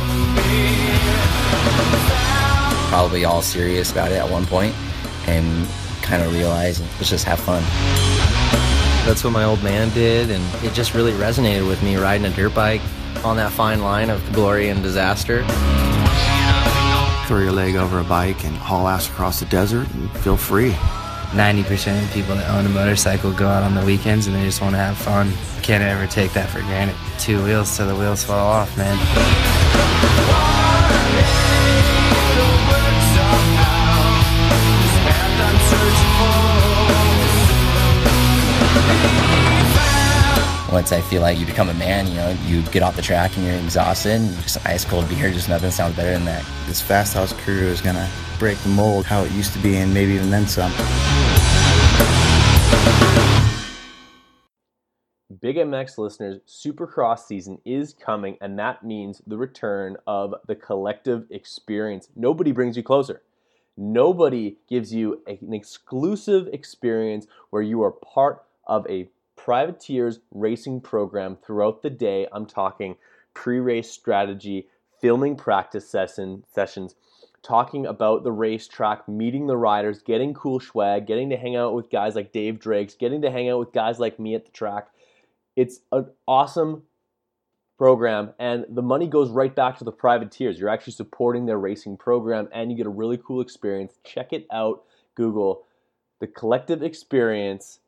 Probably all serious about it at one point, and kind of realize let's just have fun. That's what my old man did and it just really resonated with me riding a dirt bike on that fine line of glory and disaster. Throw your leg over a bike and haul ass across the desert and feel free. 90% of the people that own a motorcycle go out on the weekends and they just want to have fun. Can't ever take that for granted. Two wheels till the wheels fall off, man. Once I feel like you become a man, you know, you get off the track and you're exhausted, and just ice cold beer, just nothing sounds better than that. This fast house crew is gonna break the mold how it used to be and maybe even then some. Big MX listeners, Supercross season is coming, and that means the return of the collective experience. Nobody brings you closer. Nobody gives you an exclusive experience where you are part of a privateers racing program throughout the day. I'm talking pre race strategy, filming practice session, sessions, talking about the racetrack, meeting the riders, getting cool swag, getting to hang out with guys like Dave Drakes, getting to hang out with guys like me at the track. It's an awesome program, and the money goes right back to the privateers. You're actually supporting their racing program, and you get a really cool experience. Check it out. Google the collective experience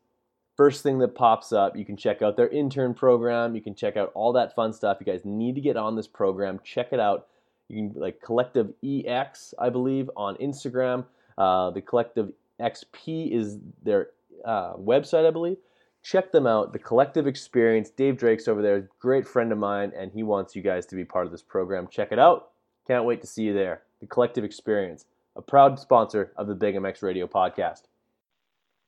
first thing that pops up. You can check out their intern program. You can check out all that fun stuff. You guys need to get on this program. Check it out. You can like Collective EX, I believe, on Instagram. Uh, the Collective XP is their uh, website, I believe. Check them out. The Collective Experience. Dave Drake's over there, great friend of mine, and he wants you guys to be part of this program. Check it out. Can't wait to see you there. The Collective Experience, a proud sponsor of the Big MX Radio podcast.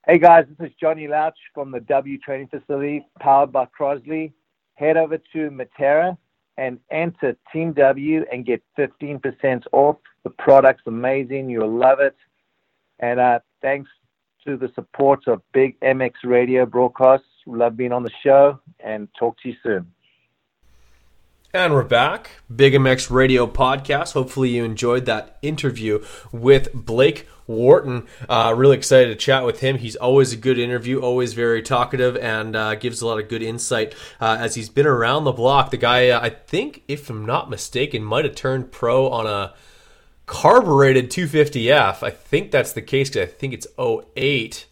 Hey guys, this is Johnny Louch from the W Training Facility, powered by Crosley. Head over to Medterra and enter Team W and get 15% off. The product's amazing. You'll love it. And uh, thanks to the support of Big MX Radio broadcasts. Love being on the show and talk to you soon. And we're back. Big MX Radio podcast. Hopefully, you enjoyed that interview with Blake Wharton. Uh, really excited to chat with him. He's always a good interview, always very talkative, and uh, gives a lot of good insight uh, as he's been around the block. The guy, uh, I think, if I'm not mistaken, might have turned pro on a carbureted 250F. I think that's the case because I think it's 08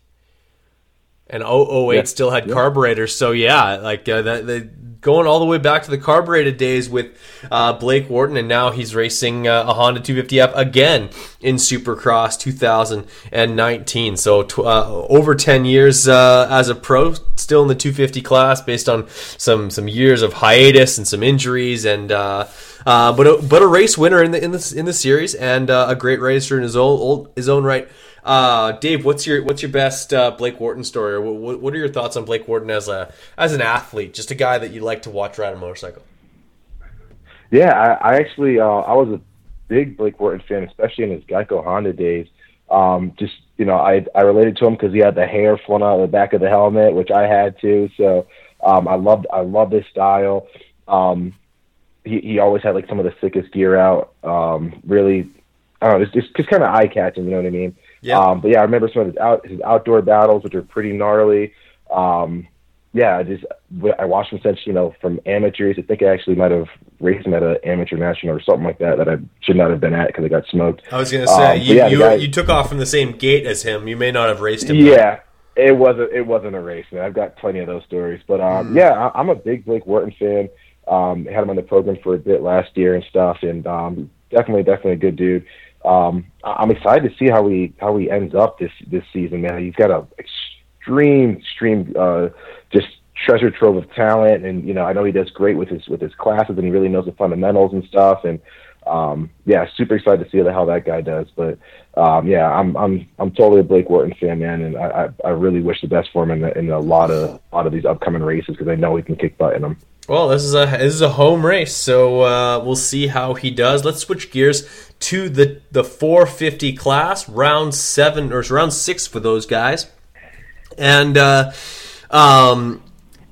and 008 yeah. still had yeah. carburetors. So yeah, like uh, the, the, going all the way back to the carbureted days with uh, Blake Wharton, and now he's racing uh, a Honda 250F again in Supercross 2019. So tw- uh, over 10 years uh, as a pro, still in the 250 class, based on some some years of hiatus and some injuries, and uh, but a, but a race winner in the in the in the series, and a great racer in his own old, his own right. Uh, Dave, what's your what's your best uh, Blake Wharton story, or what, what are your thoughts on Blake Wharton as a as an athlete, just a guy that you like to watch ride a motorcycle? Yeah, I, I actually uh, I was a big Blake Wharton fan, especially in his Geico Honda days. Um, just you know, I I related to him because he had the hair flowing out of the back of the helmet, which I had too. So um, I loved I loved his style. Um, he he always had like some of the sickest gear out. Um, really, I don't know, it's just, just kind of eye catching. You know what I mean? Yeah. Um, but yeah, I remember some of his out his outdoor battles, which are pretty gnarly. Um, yeah, I just I watched him since you know from amateurs. I think I actually might have raced him at an amateur national or something like that that I should not have been at because I got smoked. I was gonna say um, you yeah, you, guy, you, took off from the same gate as him. You may not have raced him. Yeah, though. it wasn't it wasn't a race, man. I've got plenty of those stories. But um, mm. yeah, I, I'm a big Blake Wharton fan. Um, had him on the program for a bit last year and stuff, and um, definitely definitely a good dude um, I'm excited to see how he how he ends up this this season, man. He's got a extreme extreme uh, just treasure trove of talent, and you know I know he does great with his with his classes, and he really knows the fundamentals and stuff. And um, yeah, super excited to see how that guy does. But um, yeah, I'm I'm I'm totally a Blake Wharton fan, man, and I I, I really wish the best for him in, the, in a lot of a lot of these upcoming races because I know he can kick butt in them. Well, this is a this is a home race, so uh, we'll see how he does. Let's switch gears to the the 450 class, round seven or round six for those guys, and uh, um,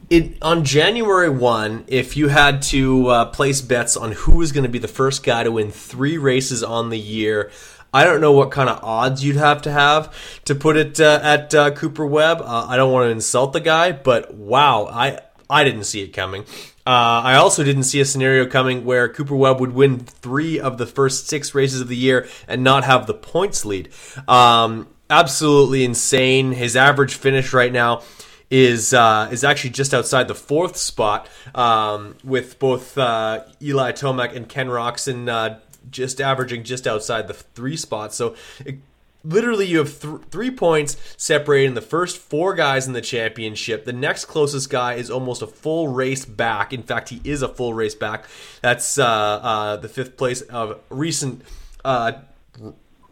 it on January one, if you had to uh, place bets on who was going to be the first guy to win three races on the year. I don't know what kind of odds you'd have to have to put it uh, at uh, Cooper Webb. Uh, I don't want to insult the guy, but wow, I I didn't see it coming. Uh, I also didn't see a scenario coming where Cooper Webb would win three of the first six races of the year and not have the points lead. Um, absolutely insane. His average finish right now is uh, is actually just outside the fourth spot, um, with both uh, Eli Tomac and Ken Roczen uh, just averaging just outside the three spots. So. It, literally you have th- three points separating the first four guys in the championship. The next closest guy is almost a full race back. In fact, he is a full race back. That's uh, uh, the fifth place of recent uh,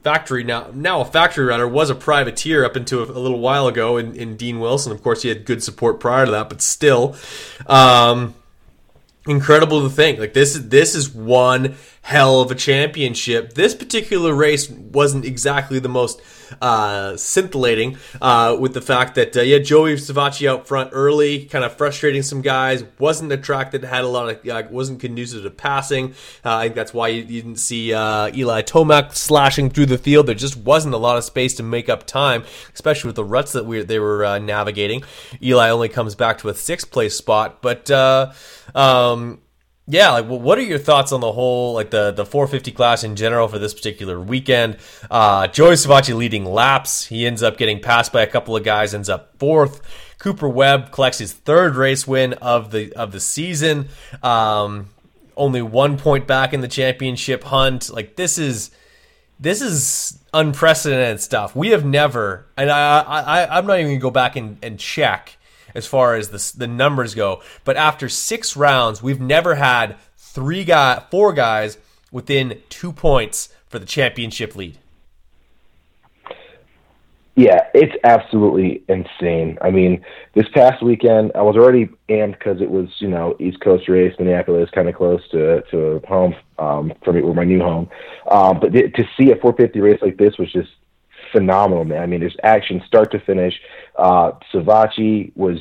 factory now now a factory runner was a privateer up until a, a little while ago in, in Dean Wilson. Of course, he had good support prior to that, but still. Um, incredible to think like this this is one hell of a championship. This particular race wasn't exactly the most uh, scintillating uh, with the fact that uh, yeah Joey Savatgy out front early kind of frustrating some guys wasn't a track that had a lot of uh, wasn't conducive to passing. Uh, I think that's why you, you didn't see uh, Eli Tomac slashing through the field. There just wasn't a lot of space to make up time especially with the ruts that we they were navigating. Eli only comes back to a sixth place spot but um, yeah, like what are your thoughts on the whole like the the 450 class in general for this particular weekend? Uh, Joey Savatgy leading laps. He ends up getting passed by a couple of guys, ends up fourth. Cooper Webb collects his third race win of the of the season. Um, only one point back in the championship hunt. Like this is this is unprecedented stuff. We have never, and I, I I'm not even gonna go back and, and check as far as the, the numbers go. But after six rounds, we've never had three guy, four guys within two points for the championship lead. Yeah, it's absolutely insane. I mean, this past weekend, I was already amped because it was, you know, East Coast race, Minneapolis, kind of close to to home um, for me, or my new home. Um, but th- to see a 450 race like this was just phenomenal, man. I mean, there's action start to finish. Uh, Savatgy was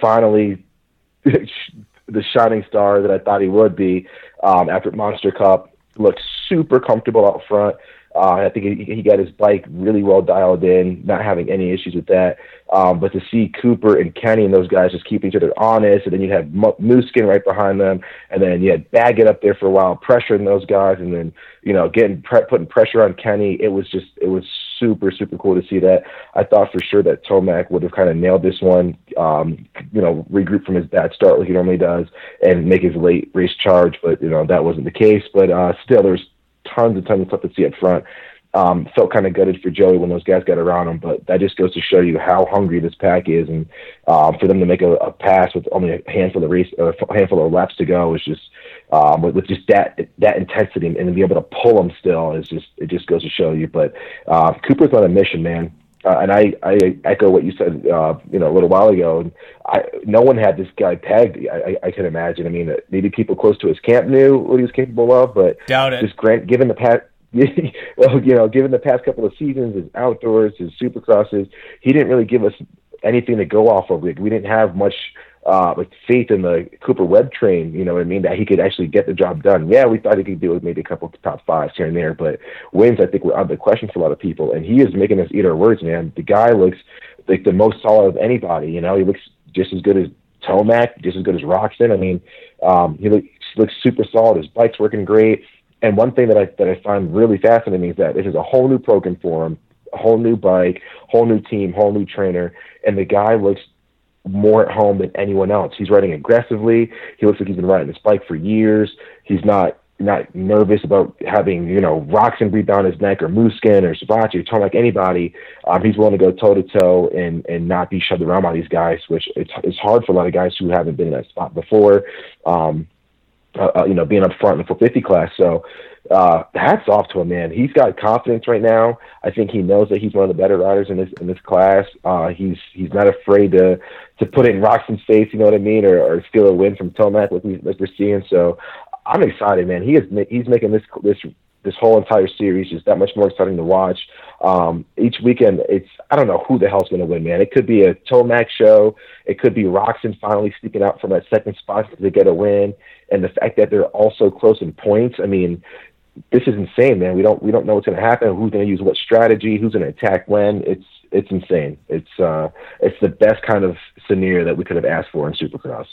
finally the shining star that I thought he would be um, after Monster Cup. Looked super comfortable out front. Uh, I think he, he got his bike really well dialed in, not having any issues with that. Um, but to see Cooper and Kenny and those guys just keep each other honest, and then you have Musquin right behind them, and then you had Baggett up there for a while, pressuring those guys, and then you know getting pre- putting pressure on Kenny. It was just it was super super cool to see that. I thought for sure that Tomac would have kind of nailed this one, um, you know, regroup from his bad start like he normally does, and make his late race charge. But you know that wasn't the case. But uh, still, there's tons and tons of stuff to see up front. Um, felt kind of gutted for Joey when those guys got around him, but that just goes to show you how hungry this pack is, and um, for them to make a, a pass with only a handful of race, a handful of laps to go is just um, with, with just that that intensity and, and to be able to pull them still is just it just goes to show you. But uh, Cooper's on a mission, man. Uh, and I, I echo what you said, uh, you know, a little while ago. I, no one had this guy pegged. I, I, I can imagine. I mean, maybe people close to his camp knew what he was capable of, but doubt it. Just grant, given the past, well, you know, given the past couple of seasons, his outdoors, his supercrosses, he didn't really give us anything to go off of. Like, we didn't have much uh, like faith in the Cooper Webb train. You know what I mean? That he could actually get the job done. Yeah, we thought he could do it, maybe a couple of top fives here and there, but wins I think were out of the question for a lot of people. And he is making us eat our words, man. The guy looks like the most solid of anybody. You know, he looks just as good as Tomac, just as good as Roczen. I mean, um, he looks looks super solid. His bike's working great. And one thing that I that I find really fascinating is that this is a whole new program for him, a whole new bike, whole new team, whole new trainer, and the guy looks more at home than anyone else. He's riding aggressively. He looks like he's been riding this bike for years. He's not not nervous about having you know Roczen breathe down his neck or Musquin or Savatgy or like anybody. Um, he's willing to go toe to toe and and not be shoved around by these guys, which it's it's hard for a lot of guys who haven't been in that spot before. Um, uh, uh, you know, being up front in the 450 class. So uh, hats off to him, man. He's got confidence right now. I think he knows that he's one of the better riders in this in this class. Uh, he's he's not afraid to to put in Roczen's face, you know what I mean, or, or steal a win from Tomac like, we, like we're seeing. So I'm excited, man. He is he's making this this this whole entire series is that much more exciting to watch. Um, each weekend, it's I don't know who the hell's going to win, man. It could be a Tomac show. It could be Roczen finally sneaking out from that second spot to get a win, and the fact that they're also close in points. I mean, this is insane, man. We don't we don't know what's going to happen. Who's going to use what strategy? Who's going to attack when? It's it's insane. It's uh, it's the best kind of scenario that we could have asked for in Supercross.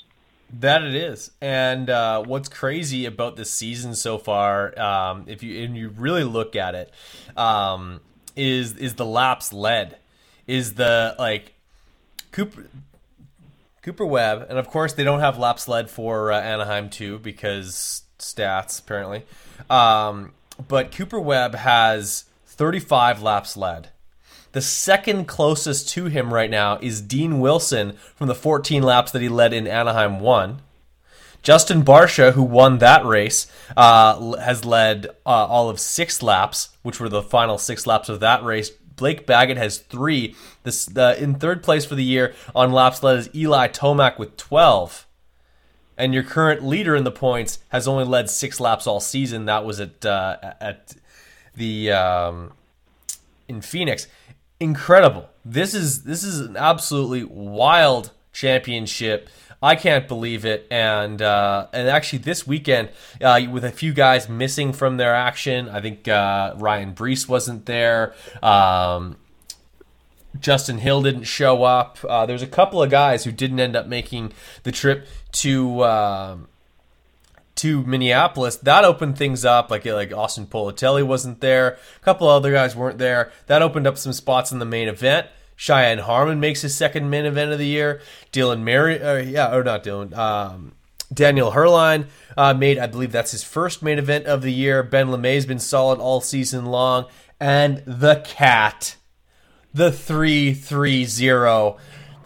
That it is, and uh, what's crazy about this season so far, um, if you and you really look at it, um, is is the laps led, is the like Cooper Cooper Webb, and of course they don't have laps led for uh, Anaheim too because stats apparently, um, but Cooper Webb has 35 laps led. The second closest to him right now is Dean Wilson from the 14 laps that he led in Anaheim 1. Justin Barcia, who won that race, uh, has led uh, all of six laps, which were the final six laps of that race. Blake Baggett has three. This uh, in third place for the year on laps led is Eli Tomac with 12. And your current leader in the points has only led six laps all season. That was at uh, at the um, in Phoenix incredible. This is this is an absolutely wild championship. I can't believe it, and uh, and actually this weekend, uh, with a few guys missing from their action, I think uh, Ryan Breece wasn't there. Um, Justin Hill didn't show up. Uh, there's a couple of guys who didn't end up making the trip to um, to Minneapolis, that opened things up. Like like Austin Politelli wasn't there, a couple other guys weren't there. That opened up some spots in the main event. Cheyenne Harmon makes his second main event of the year. Dylan Mary, uh, yeah, or not Dylan. Um, Daniel Herrlein uh, made, I believe that's his first main event of the year. Ben LaMay's been solid all season long, and the cat, the three three zero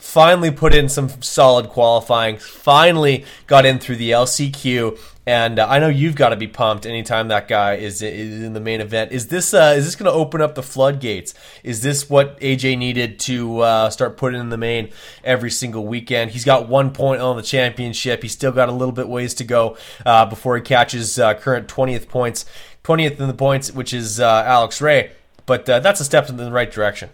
finally put in some solid qualifying, finally got in through the LCQ, and uh, I know you've got to be pumped anytime that guy is, is in the main event. Is this uh, is this going to open up the floodgates? Is this what AJ needed to uh, start putting in the main every single weekend? He's got one point on the championship. He's still got a little bit ways to go uh, before he catches uh, current twentieth points, twentieth in the points, which is uh, Alex Ray. But that's a step in the right direction.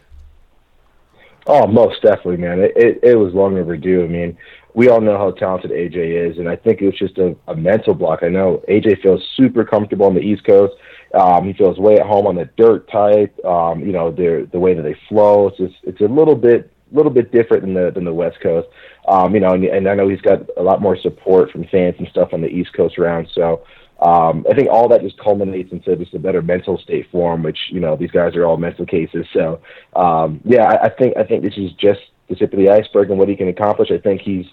Oh, most definitely, man. It, it, it was long overdue. I mean, we all know how talented AJ is, and I think it was just a, a mental block. I know AJ feels super comfortable on the East Coast. Um, he feels way at home on the dirt type. Um, you know, the the way that they flow. It's just it's a little bit little bit different than the than the West Coast. Um, you know, and, and I know he's got a lot more support from fans and stuff on the East Coast round. So um, I think all that just culminates into just a better mental state for which you know these guys are all mental cases. So um, yeah, I, I think I think this is just the tip of the iceberg and what he can accomplish. I think he's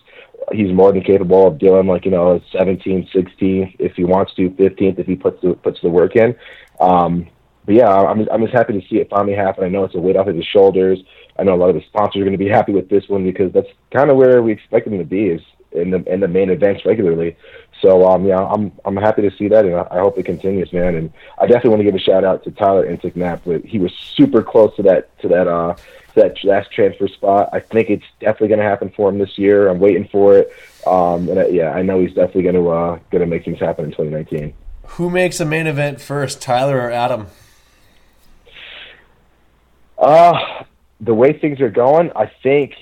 he's more than capable of doing like you know 17, 16 if he wants to, 15th if he puts the puts the work in. Um, but yeah, I'm I'm just happy to see it finally happen. I know it's a weight off of his shoulders. I know a lot of the sponsors are going to be happy with this one because that's kind of where we expect him to be is in the in the main events regularly. So um, yeah, I'm I'm happy to see that, and I, I hope it continues, man. And I definitely want to give a shout out to Tyler Enticknap, but he was super close to that to that uh to that last transfer spot. I think it's definitely going to happen for him this year. I'm waiting for it. Um, and I, yeah, I know he's definitely going to uh, going to make things happen in 2019. Who makes a main event first, Tyler or Adam? Uh, the way things are going, I think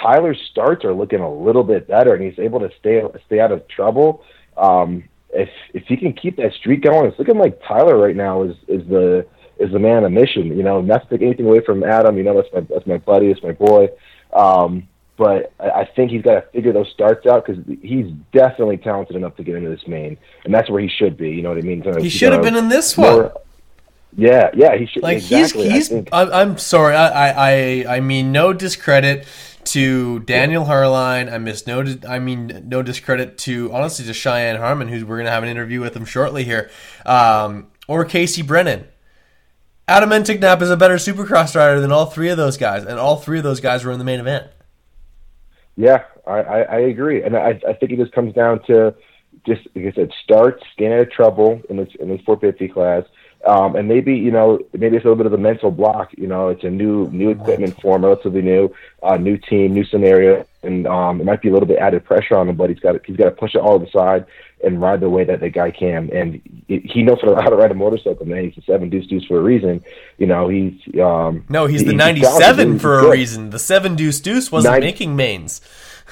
Tyler's starts are looking a little bit better, and he's able to stay stay out of trouble um, if if he can keep that streak going, it's looking like Tyler right now is is the is the man on mission. You know, not to take anything away from Adam. You know, that's my that's my buddy, that's my boy. Um, but I, I think he's got to figure those starts out because he's definitely talented enough to get into this main, and that's where he should be. You know what I mean? he should have been in this one. More, yeah, yeah, he should. Like exactly, he's he's. I am sorry. I, I I mean no discredit to Daniel Herrlein. I miss no, I mean no discredit to honestly to Cheyenne Harmon, who we're gonna have an interview with him shortly here, um, or Casey Brennan. Adam Enticknap is a better Supercross rider than all three of those guys, and all three of those guys were in the main event. Yeah, I, I, I agree, and I, I think it just comes down to just like I said, start, staying out of trouble in this in this 450 class, um, and maybe you know maybe it's a little bit of a mental block. You know, it's a new new equipment for him, relatively new, uh, new team, new scenario, and um, it might be a little bit added pressure on him. But he's got he's got to push it all to the side and ride the way that the guy can. And he knows how to ride a motorcycle. Man, he's a seven deuce deuce for a reason. You know, he's um, no, he's the ninety seven for a reason. The seven deuce deuce wasn't 90, making mains.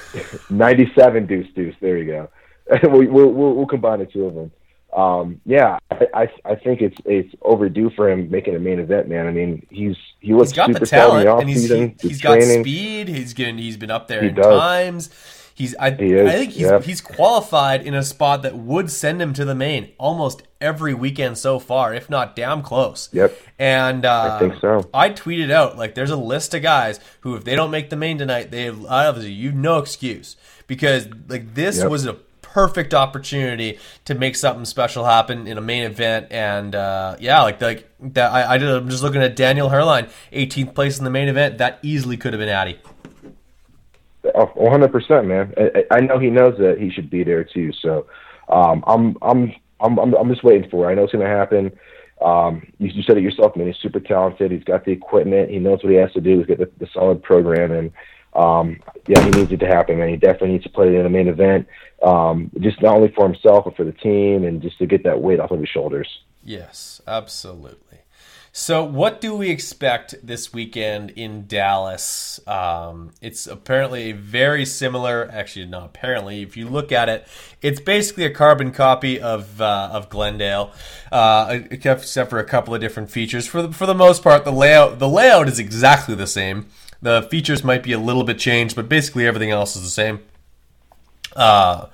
ninety seven deuce deuce. There you go. we'll, we'll, we'll combine the two of them. Um, yeah, I, I I think it's it's overdue for him making a main event, man. I mean, he's he looks He's got super the talent, and he's he, He's got speed. He's getting he's been up there He in does. times. He's I, He is, I think he's yeah. he's qualified in a spot that would send him to the main almost every weekend so far, if not damn close. Yep. And uh, I think so. I tweeted out like there's a list of guys who if they don't make the main tonight, they have obviously you've no excuse because like this Yep. was a perfect opportunity to make something special happen in a main event and uh, yeah like like that I, I did I'm just looking at Daniel Herrlein 18th place in the main event that easily could have been Addy Oh, 100%, man. I, I know he knows that he should be there too. So, um, I'm, I'm, I'm, I'm, just waiting for it. I know it's going to happen. Um, you, you said it yourself, man. He's super talented. He's got the equipment. He knows what he has to do. He's got the, the solid program, and um, yeah, he needs it to happen, man. He definitely needs to play it in the main event, um, just not only for himself but for the team, and just to get that weight off of his shoulders. Yes, absolutely. So, what do we expect this weekend in Dallas? Um, it's apparently very similar. Actually, not apparently. If you look at it, it's basically a carbon copy of uh, of Glendale, uh, except for a couple of different features. For the, for the most part, the layout the layout is exactly the same. The features might be a little bit changed, but basically everything else is the same. Uh,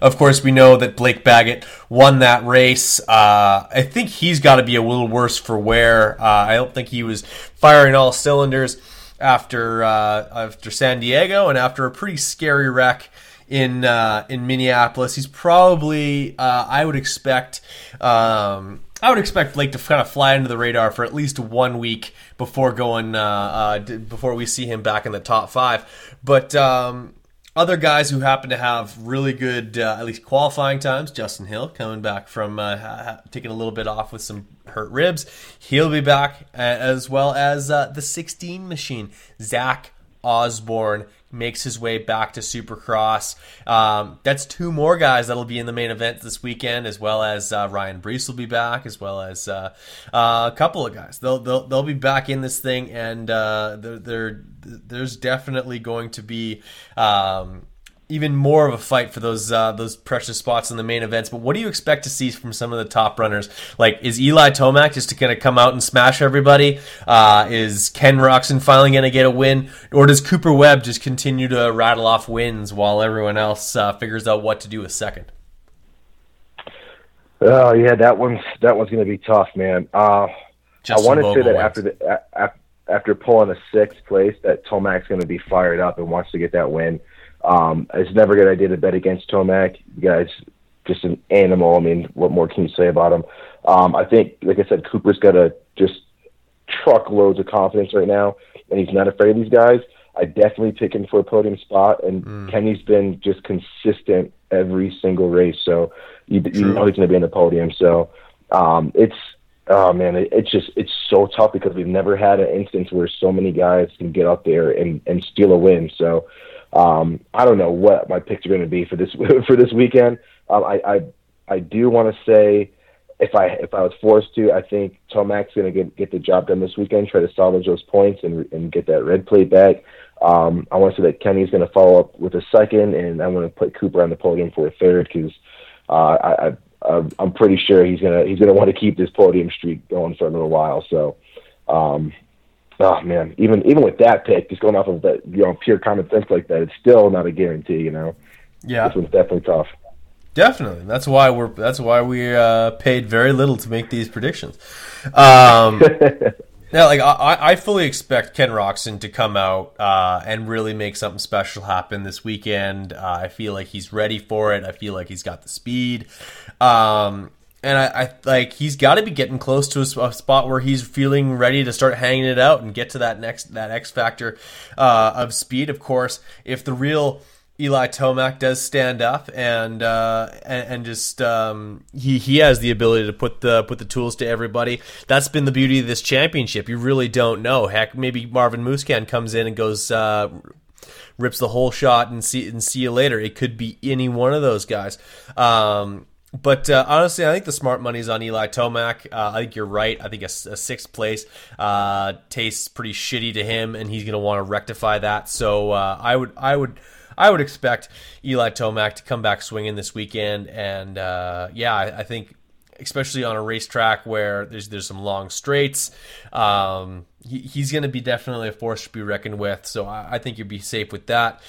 of course, we know that Blake Baggett won that race. Uh, I think he's got to be a little worse for wear. Uh, I don't think he was firing all cylinders after uh, after San Diego and after a pretty scary wreck in uh, in Minneapolis. He's probably uh, I would expect. Um, I would expect Blake to kind of fly under the radar for at least one week before going uh, uh, before we see him back in the top five. But um, other guys who happen to have really good, uh, at least qualifying times. Justin Hill coming back from uh, taking a little bit off with some hurt ribs. He'll be back, uh, as well as uh, the 16 machine. Zach Osborne makes his way back to Supercross. Um, that's two more guys that'll be in the main event this weekend, as well as uh, Ryan Breece will be back, as well as uh, uh, a couple of guys. They'll, they'll they'll be back in this thing, and uh, they're, they're, there's definitely going to be. Um, even more of a fight for those uh, those precious spots in the main events. But what do you expect to see from some of the top runners? Like, is Eli Tomac just to kind of come out and smash everybody? Uh, is Ken Roczen finally going to get a win, or does Cooper Webb just continue to rattle off wins while everyone else uh, figures out what to do with second? Oh yeah, that one's that one's going to be tough, man. Uh, I want to say that wins. after the a- a- after pulling a sixth place, that Tomac's going to be fired up and wants to get that win. Um, it's never a good idea to bet against Tomac. The guy's just an animal. I mean, what more can you say about him? Um, I think, like I said, Cooper's got a just truckloads of confidence right now, and he's not afraid of these guys. I definitely pick him for a podium spot, and Kenny's been just consistent every single race, so you, you know he's going to be in the podium. So um, it's oh man, it, it's just it's so tough because we've never had an instance where so many guys can get up there and and steal a win. So um, I don't know what my picks are going to be for this for this weekend. Um, I, I I do want to say if I if I was forced to, I think Tomac's going to get get the job done this weekend. Try to salvage those points and and get that red plate back. Um, I want to say that Kenny's going to follow up with a second, and I'm going to put Cooper on the podium for a third because uh, I, I I'm- pretty sure he's gonna he's gonna want to keep this podium streak going for a little while. So, um, oh man, even even with that pick, just going off of that you know pure common sense like that, it's still not a guarantee. You know, Yeah, this one's definitely tough. Definitely. That's why we're. That's why we uh, paid very little to make these predictions. Um, yeah, like I, I fully expect Ken Roczen to come out uh, and really make something special happen this weekend. Uh, I feel like he's ready for it. I feel like he's got the speed. Um, and I, I like he's got to be getting close to a spot where he's feeling ready to start hanging it out and get to that next that X factor uh, of speed. Of course, if the real Eli Tomac does stand up and uh, and, and just um, he he has the ability to put the put the tools to everybody. That's been the beauty of this championship. You really don't know. Heck, maybe Marvin Musquin comes in and goes. Uh, rips the whole shot and see and see you later. It could be any one of those guys. Um, but uh, honestly, I think the smart money's on Eli Tomac. Uh, I think you're right. I think a sixth place uh, tastes pretty shitty to him, and he's going to want to rectify that. So uh, I would, I would, I would expect Eli Tomac to come back swinging this weekend. And uh, yeah, I, I think especially on a racetrack where there's there's some long straights. Um, he, he's going to be definitely a force to be reckoned with. So I, I think you'd be safe with that.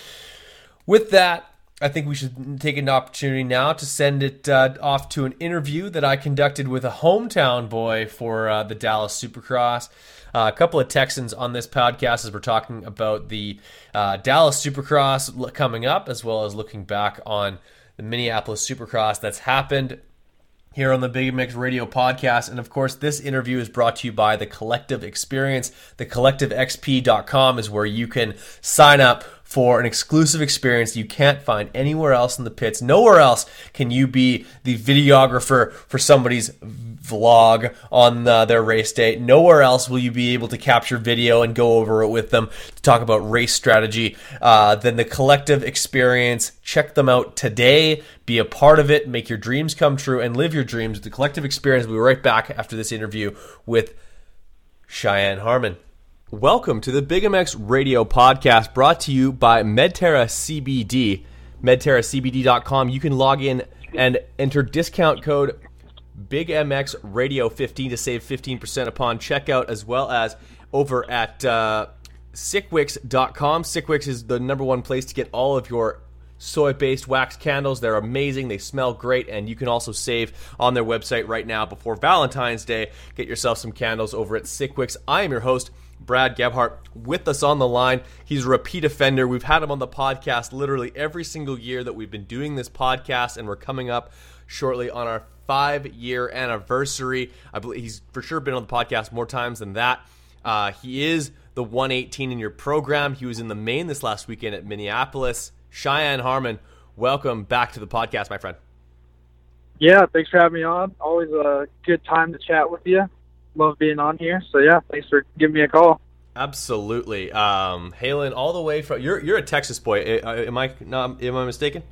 With that, I think we should take an opportunity now to send it uh, off to an interview that I conducted with a hometown boy for uh, the Dallas Supercross. Uh, a couple of Texans on this podcast as we're talking about the uh, Dallas Supercross coming up, as well as looking back on the Minneapolis Supercross that's happened here on the Big MX Radio podcast. And of course, this interview is brought to you by the Collective Experience. The collectivexp.com is where you can sign up for an exclusive experience you can't find anywhere else in the pits. Nowhere else can you be the videographer for somebody's vlog on the, their race day. Nowhere else will you be able to capture video and go over it with them to talk about race strategy uh, than the collective experience. Check them out today. Be a part of it. Make your dreams come true and live your dreams. The collective experience. We'll be right back after this interview with Cheyenne Harmon. Welcome to the Big MX Radio podcast brought to you by Medterra CBD. MedterraCBD.com. You can log in and enter discount code BigMX Radio 15 to save 15% upon checkout, as well as over at uh, Sickwix.com. Sickwix is the number one place to get all of your soy based wax candles. They're amazing, they smell great, and you can also save on their website right now before Valentine's Day. Get yourself some candles over at Sickwix. I am your host. Brad Gebhart with us on the line. He's a repeat offender. We've had him on the podcast literally every single year that we've been doing this podcast, and we're coming up shortly on our five year anniversary. I believe he's for sure been on the podcast more times than that. Uh, he is the 118 in your program. He was in the main this last weekend at Minneapolis. Cheyenne Harmon, welcome back to the podcast, my friend. Yeah, thanks for having me on. Always a good time to chat with you love being on here. So yeah, thanks for giving me a call. Absolutely, um, Halen, all the way from you're you're a Texas boy. Am I not? Am I mistaken?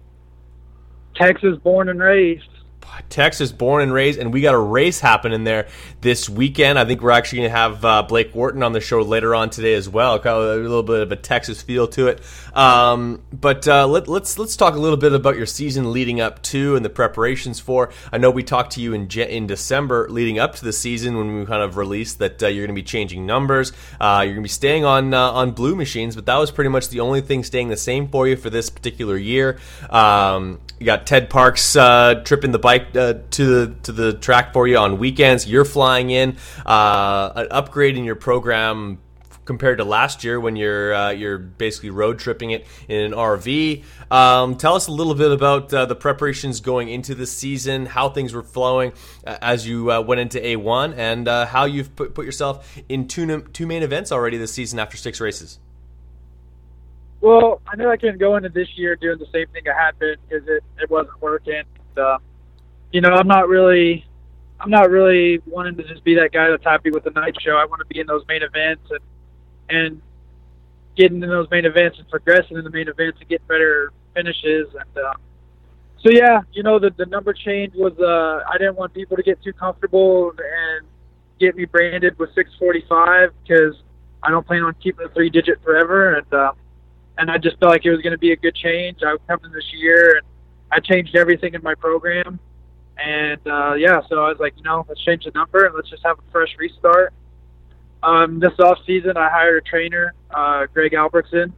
Texas, born and raised. Texas, born and raised, and we got a race happening there this weekend. I think we're actually going to have uh, Blake Wharton on the show later on today as well. A little bit of a Texas feel to it. Um, but uh, let, us let's, let's talk a little bit about your season leading up to and the preparations for. I know we talked to you in in December leading up to the season when we kind of released that uh, you're going to be changing numbers. Uh, you're going to be staying on uh, on blue machines, but that was pretty much the only thing staying the same for you for this particular year. Um, you got Ted Parks uh, tripping the bike uh, to the to the track for you on weekends. You're flying in, uh, an upgrade in your program compared to last year when you're uh, you're basically road tripping it in an RV. Um, tell us a little bit about uh, the preparations going into the season, how things were flowing uh, as you uh, went into A1, and uh, how you've put, put yourself in two two main events already this season after six races. Well, I knew I couldn't go into this year doing the same thing I had been because it, it wasn't working. And, uh, you know, I'm not really, I'm not really wanting to just be that guy that's happy with the night show. I want to be in those main events and and getting in those main events and progressing in the main events and getting better finishes. And uh, so, yeah, you know, the the number change was uh, I didn't want people to get too comfortable and get me branded with 645 because I don't plan on keeping the three digit forever. And uh, and I just felt like it was going to be a good change. I was coming this year, and I changed everything in my program. And uh, yeah, so I was like, you know, let's change the number and let's just have a fresh restart. Um, this off season, I hired a trainer, uh, Greg Albertson,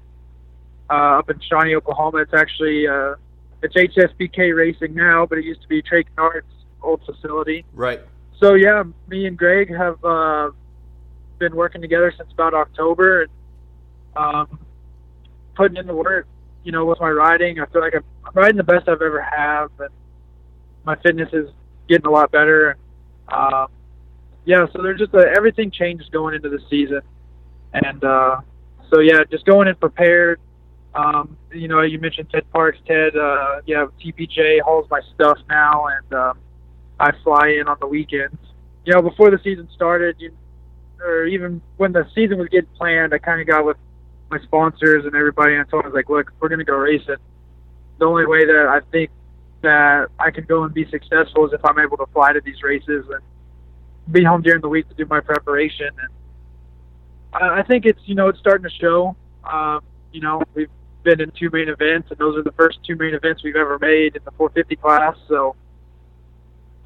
uh, up in Shawnee, Oklahoma. It's actually uh, it's HSBK Racing now, but it used to be Trey Canard's old facility. Right. So yeah, me and Greg have uh, been working together since about October. And, um, putting in the work, you know, with my riding. I feel like I'm, I'm riding the best I've ever have, and my fitness is getting a lot better. Um, yeah, so there's just a, everything changes going into the season, and uh, so yeah, just going in prepared. Um, you know, you mentioned Ted Parks. Ted, uh, yeah, TPJ hauls my stuff now, and um, I fly in on the weekends. You know, before the season started, you, or even when the season was getting planned, I kind of got with my sponsors and everybody, and I told them, like, look, we're going to go racing. The only way that I think that I can go and be successful is if I'm able to fly to these races and be home during the week to do my preparation. And I think it's, you know, it's starting to show. Um, you know, we've been in two main events, and those are the first two main events we've ever made in the 450 class. So,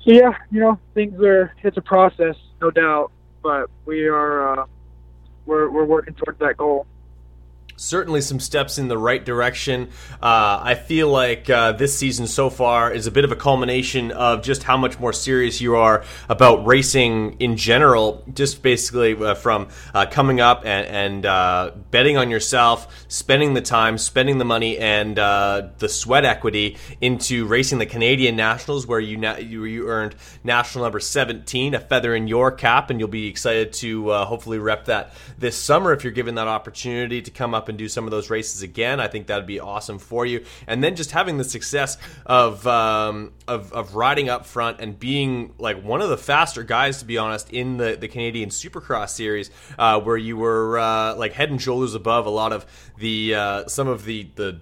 so yeah, you know, things are it's a process, no doubt, but we are uh, we're we're working towards that goal certainly some steps in the right direction. Uh, I feel like uh, this season so far is a bit of a culmination of just how much more serious you are about racing in general. Just basically uh, from uh, coming up and, and uh, betting on yourself, spending the time, spending the money, and uh, the sweat equity into racing the Canadian Nationals, where you, na- you, you earned national number 17, a feather in your cap, and you'll be excited to hopefully rep that this summer if you're given that opportunity to come up up and do some of those races again. I think that'd be awesome for you. And then just having the success of um, of, of riding up front and being like one of the faster guys, to be honest, in the, the Canadian Supercross series, uh, where you were uh, like head and shoulders above a lot of the uh, some of the the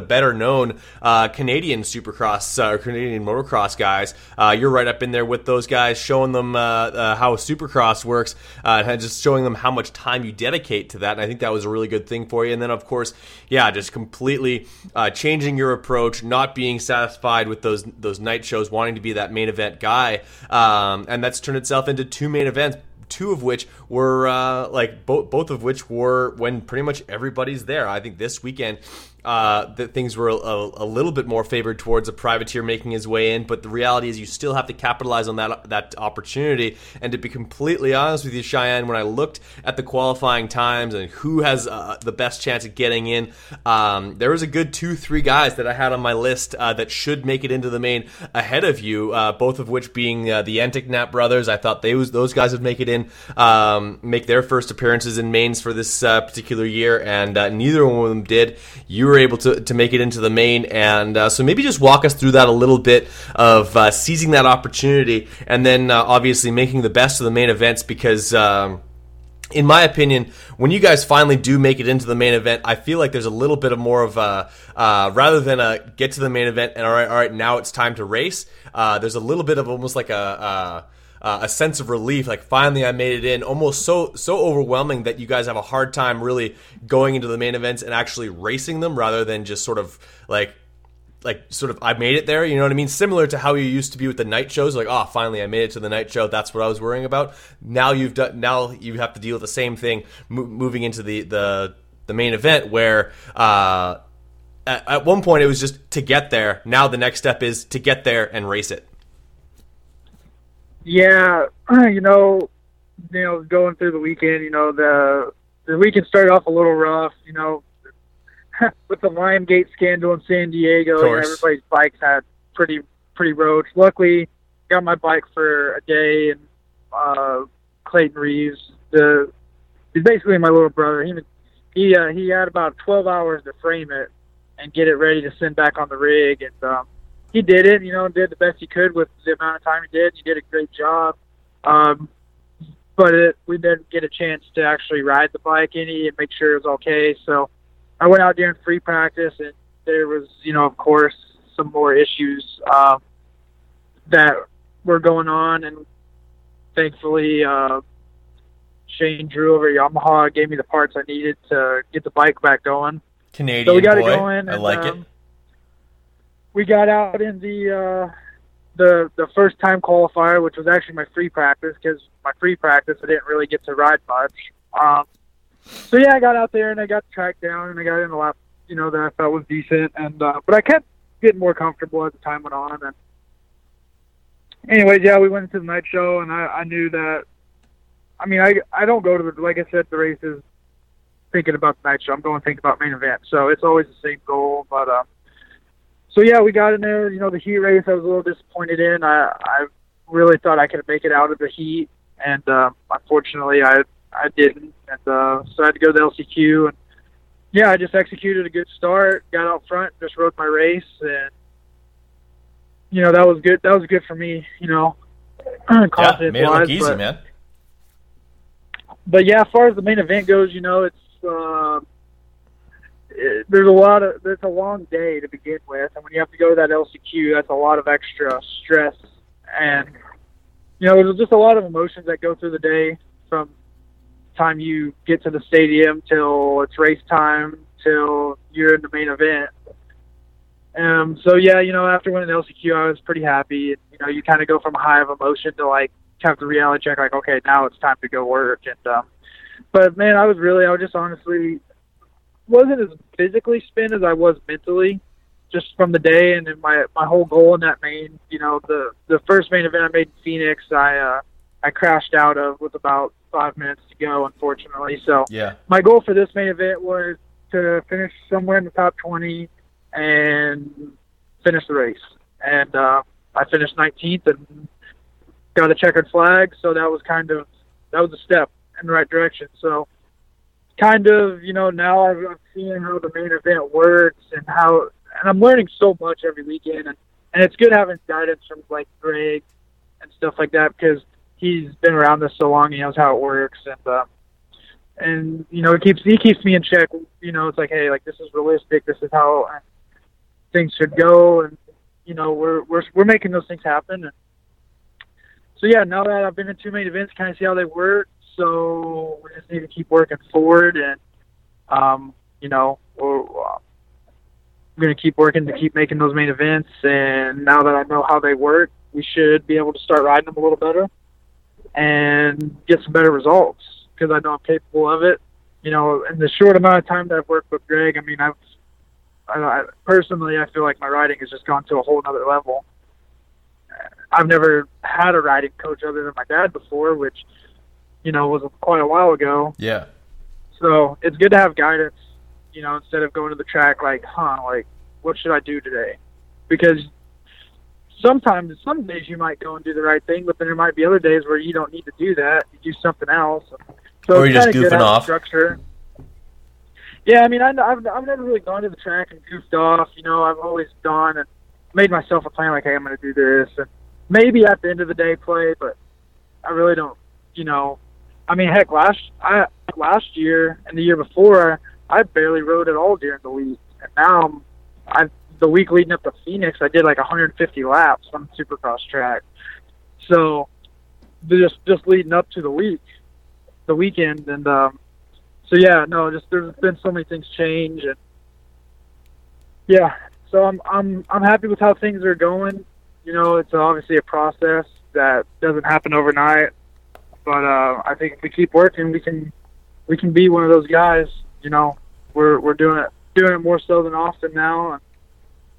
better known uh, Canadian Supercross uh, or Canadian motocross guys. Uh, you're right up in there with those guys, showing them uh, uh, how Supercross works, and just showing them how much time you dedicate to that. And I think that was a really good thing for you. And then, of course, yeah, just completely changing your approach, not being satisfied with those those night shows, wanting to be that main event guy, um, and that's turned itself into two main events two of which were uh, like both both of which were when pretty much everybody's there. I think this weekend uh, that things were a, a, little bit more favored towards a privateer making his way in. But the reality is, you still have to capitalize on that that opportunity. And to be completely honest with you, Cheyenne, when I looked at the qualifying times and who has uh, the best chance of getting in, um, there was a good two, three guys that I had on my list uh, that should make it into the main ahead of you. Uh, both of which being uh, the Enticknap brothers. I thought they was those guys would make it in, um, make their first appearances in mains for this uh, particular year, and neither one of them did. You were were able to, to make it into the main. And uh, so maybe just walk us through that a little bit of uh, seizing that opportunity and then uh, obviously making the best of the main events because. Um, in my opinion, when you guys finally do make it into the main event, I feel like there's a little bit of more of a uh, rather than a get to the main event and all right, all right, now it's time to race. Uh, there's a little bit of almost like a, a uh, a sense of relief. Like finally, I made it in. Almost so so overwhelming that you guys have a hard time really going into the main events and actually racing them, rather than just sort of like like sort of I made it there. You know what I mean? Similar to how you used to be with the night shows. Like, oh, finally I made it to the night show. That's what I was worrying about. Now you've done. Now you have to deal with the same thing mo- moving into the the the main event where. Uh, at, at one point, it was just to get there. Now the next step is to get there and race it. Yeah, you know, you know, going through the weekend, you know, the the weekend started off a little rough, you know, with the Limegate scandal in San Diego. Know, everybody's bikes had pretty pretty roads. Luckily, got my bike for a day, and uh, Clayton Reeves, the he's basically my little brother. He he uh, he had about 12 hours to frame it and get it ready to send back on the rig, and um, he did it, you know, did the best he could with the amount of time he did. He did a great job. Um, but it, we didn't get a chance to actually ride the bike any and make sure it was okay. So I went out during free practice, and there was, you know, of course, some more issues uh, that were going on, and thankfully, uh, Shane Drew over Yamaha gave me the parts I needed to get the bike back going. Canadian so we got boy. it going. And, I like um, it we got out in the uh, the the first time qualifier, which was actually my free practice because my free practice I didn't really get to ride much. Um, so yeah, I got out there and I got the track down and I got in a lap, you know, that I felt was decent. And uh, but I kept getting more comfortable as the time went on. And anyways, yeah, we went into the night show and I, I knew that. I mean, I I don't go to the like I said the races thinking about the night show. I'm going to think about main event. So it's always the same goal, but. Uh, so yeah, we got in there. You know, the heat race I was a little disappointed in. I I really thought I could make it out of the heat, and uh, unfortunately I I didn't, and uh, so I had to go to the LCQ. And yeah, I just executed a good start, got out front, just rode my race, and you know that was good. That was good for me. You know, confidence yeah, made it look easy, but, man. But yeah, as far as the main event goes, you know, it's. Uh, there's a lot of there's a long day to begin with, and when you have to go to that LCQ, that's a lot of extra stress, and you know there's just a lot of emotions that go through the day from time you get to the stadium till it's race time till you're in the main event. Um, so yeah, you know, after winning LCQ, I was pretty happy. You know, you kind of go from a high of emotion to like have the reality check, like, okay, now it's time to go work. And um, but man, I was really, I was just honestly wasn't as physically spent as I was mentally, just from the day and then my my whole goal in that main, you know, the the first main event I made in Phoenix, I uh, I crashed out of with about five minutes to go, unfortunately. So Yeah. my goal for this main event was to finish somewhere in the top 20 and finish the race. And uh, I finished 19th and got a checkered flag, so that was kind of that was a step in the right direction. So kind of, you know, now I've, I'm seeing how the main event works and how, and I'm learning so much every weekend, and and it's good having guidance from like Greg and stuff like that because he's been around this so long, he knows how it works, and uh, and you know, it keeps he keeps me in check. You know, it's like, hey, like this is realistic. This is how things should go, and you know, we're we're we're making those things happen. And so yeah, now that I've been in two main events, kind of see how they work. So we just need to keep working forward, and um, you know, we're, uh, going to keep working to keep making those main events. And now that I know how they work, we should be able to start riding them a little better and get some better results because I know I'm capable of it. You know, in the short amount of time that I've worked with Greg, I mean, I've I, I personally I feel like my riding has just gone to a whole other level. I've never had a riding coach other than my dad before, which you know was quite a while ago. Yeah. So it's good to have guidance, you know, instead of going to the track like, huh, like, what should I do today? Because sometimes, some days you might go and do the right thing, but then there might be other days where you don't need to do that. You do something else. So Or you're just goofing off. Structure. Yeah, I mean, I, I've I've never really gone to the track and goofed off. You know, I've always gone and made myself a plan, like, hey, I'm going to do this, and maybe at the end of the day play, but I really don't. You know, I mean, heck, last I last year and the year before, I barely rode at all during the week, and now I'm, the week leading up to Phoenix, I did like 150 laps on the Supercross track. So just just leading up to the week, the weekend, and um, so yeah, no, just there's been so many things change, and yeah, so I'm I'm I'm happy with how things are going. You know, it's obviously a process that doesn't happen overnight, but uh, I think if we keep working, we can we can be one of those guys. You know, we're we're doing it doing it more so than often now, and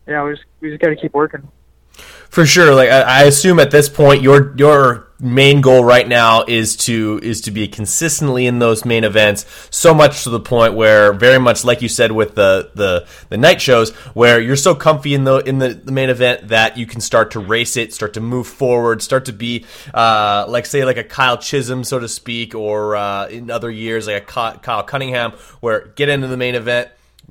yeah, we just we just got to keep working. For sure. Like I, I assume at this point, your your main goal right now is to is to be consistently in those main events. So much to the point where, very much like you said with the the, the night shows, where you're so comfy in the in the, the main event that you can start to race it, start to move forward, start to be uh, like say like a Kyle Chisholm, so to speak, or uh, in other years like a Kyle Cunningham, where get into the main event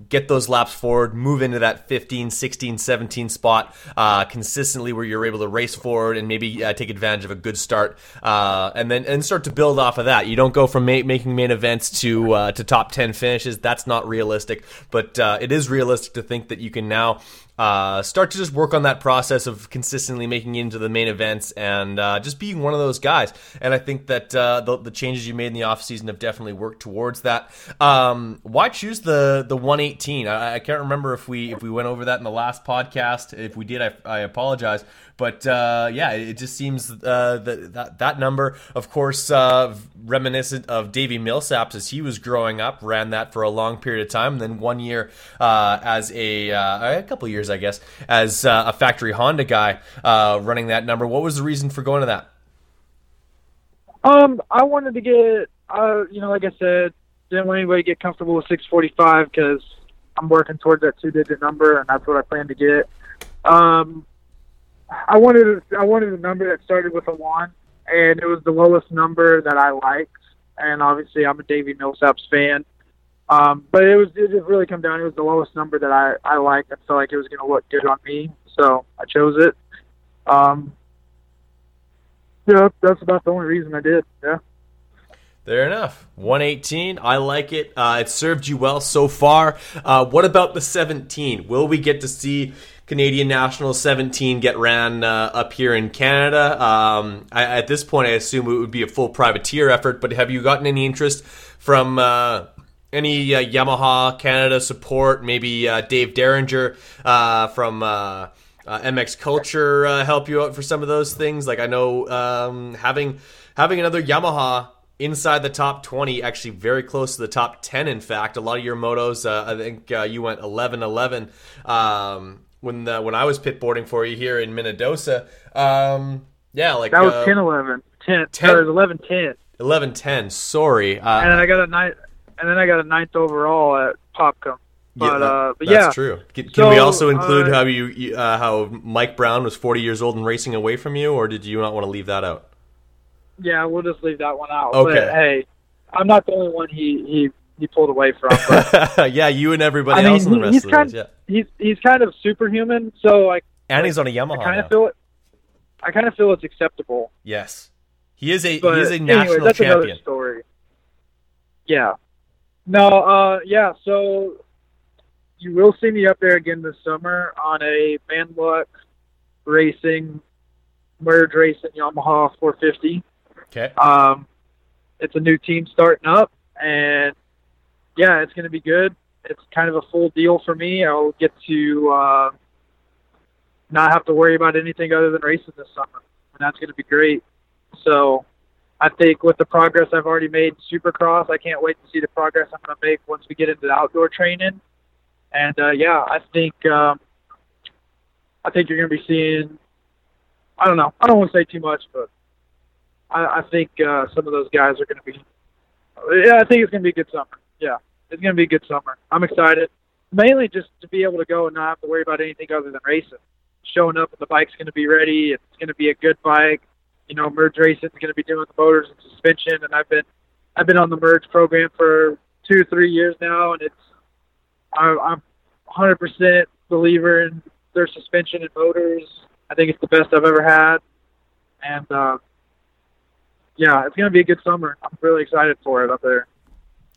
get those laps forward, move into that 15, 16, 17 spot uh, consistently where you're able to race forward and maybe uh, take advantage of a good start, uh, and then and start to build off of that. You don't go from ma- making main events to uh, to top 10 finishes. That's not realistic, but uh, it is realistic to think that you can now. Uh, start to just work on that process of consistently making it into the main events and uh, just being one of those guys. And I think that uh, the, the changes you made in the offseason have definitely worked towards that. Um, why choose the the 118? I, I can't remember if we if we went over that in the last podcast. If we did, I, I apologize. But uh, yeah, it just seems uh, that, that that number, of course, uh, reminiscent of Davey Millsaps as he was growing up, ran that for a long period of time. And then one year uh, as a uh, a couple years, I guess, as uh, a factory Honda guy running that number. What was the reason for going to that? Um, I wanted to get, uh, you know, like I said, didn't want anybody to get comfortable with 645 because I'm working towards that two-digit number, and that's what I plan to get. Um, I wanted, I wanted a number that started with a one, and it was the lowest number that I liked. And obviously, I'm a Davey Millsaps fan. Um, but it was, it just really come down. It was the lowest number that I, I liked. I felt like it was going to look good on me, so I chose it. Um, yeah, that's about the only reason I did. Yeah. Fair enough. 118. I like it. Uh, it served you well so far. Uh, what about the 17? Will we get to see Canadian National 17 get ran uh, up here in Canada? Um, I, at this point, I assume it would be a full privateer effort, but have you gotten any interest from uh, any uh, Yamaha Canada support? Maybe uh, Dave Derringer uh, from uh, MX Culture help you out for some of those things. Like I know um, having having another Yamaha inside the top 20 actually very close to the top 10 in fact a lot of your motos uh, i think uh, you went 11 11 um, when the, when i was pit boarding for you here in minnedosa um, yeah like that was uh, 10 11 10, 10? or 11 10 11 10 sorry uh, and then i got a ninth and then i got a ninth overall at popcom but yeah, that- uh but that's yeah true. Can, can we also include uh, how you, you uh, how Mike Brown was 40 years old and racing away from you, or did you not want to leave that out? yeah we'll just leave that one out Okay. but hey i'm not the only one he he he pulled away from but yeah, you and everybody I mean, else in the he- rest he's of the kind race. Yeah, he's he's kind of superhuman so like and he's on a Yamaha i kind of feel it i kind of feel it's acceptable yes, he is a But he is a national that's another story. Yeah. No, uh, yeah. So you will see me up there again this summer on a Manluck Racing Merge Racing Yamaha 450. Okay. Um, it's a new team starting up, and yeah, it's going to be good. It's kind of a full deal for me. I'll get to uh, not have to worry about anything other than racing this summer, and that's going to be great. So I think with the progress I've already made in Supercross, I can't wait to see the progress I'm going to make once we get into the outdoor training. And uh, yeah, I think um, I think you're going to be seeing. I don't know. I don't want to say too much, but I, I think uh, some of those guys are going to be. Yeah, I think it's going to be a good summer. Yeah, it's going to be a good summer. I'm excited, mainly just to be able to go and not have to worry about anything other than racing. Showing up and the bike's going to be ready. It's going to be a good bike. You know, merge racing is going to be doing the motors and suspension, and I've been I've been on the merge program for two three years now, and it's I, I'm 100% believer in their suspension and motors. I think it's the best I've ever had, and uh, yeah, it's going to be a good summer. I'm really excited for it up there.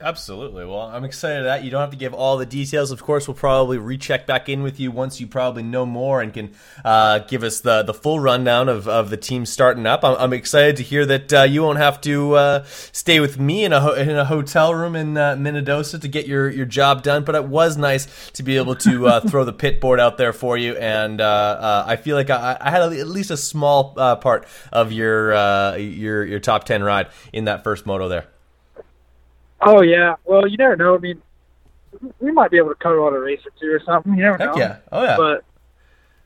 Absolutely. Well, I'm excited that you don't have to give all the details. Of course, we'll probably recheck back in with you once you probably know more and can uh, give us the, the full rundown of, of the team starting up. I'm, I'm excited to hear that uh, you won't have to uh, stay with me in a ho- in a hotel room in uh, Minnedosa to get your, your job done. But it was nice to be able to uh, throw the pit board out there for you, and uh, I feel like I, I had at least a small part of your your your top ten ride in that first moto there. Oh yeah. Well, you never know. I mean, we might be able to cover on a race or two or something. You never Heck know. yeah. Oh yeah. But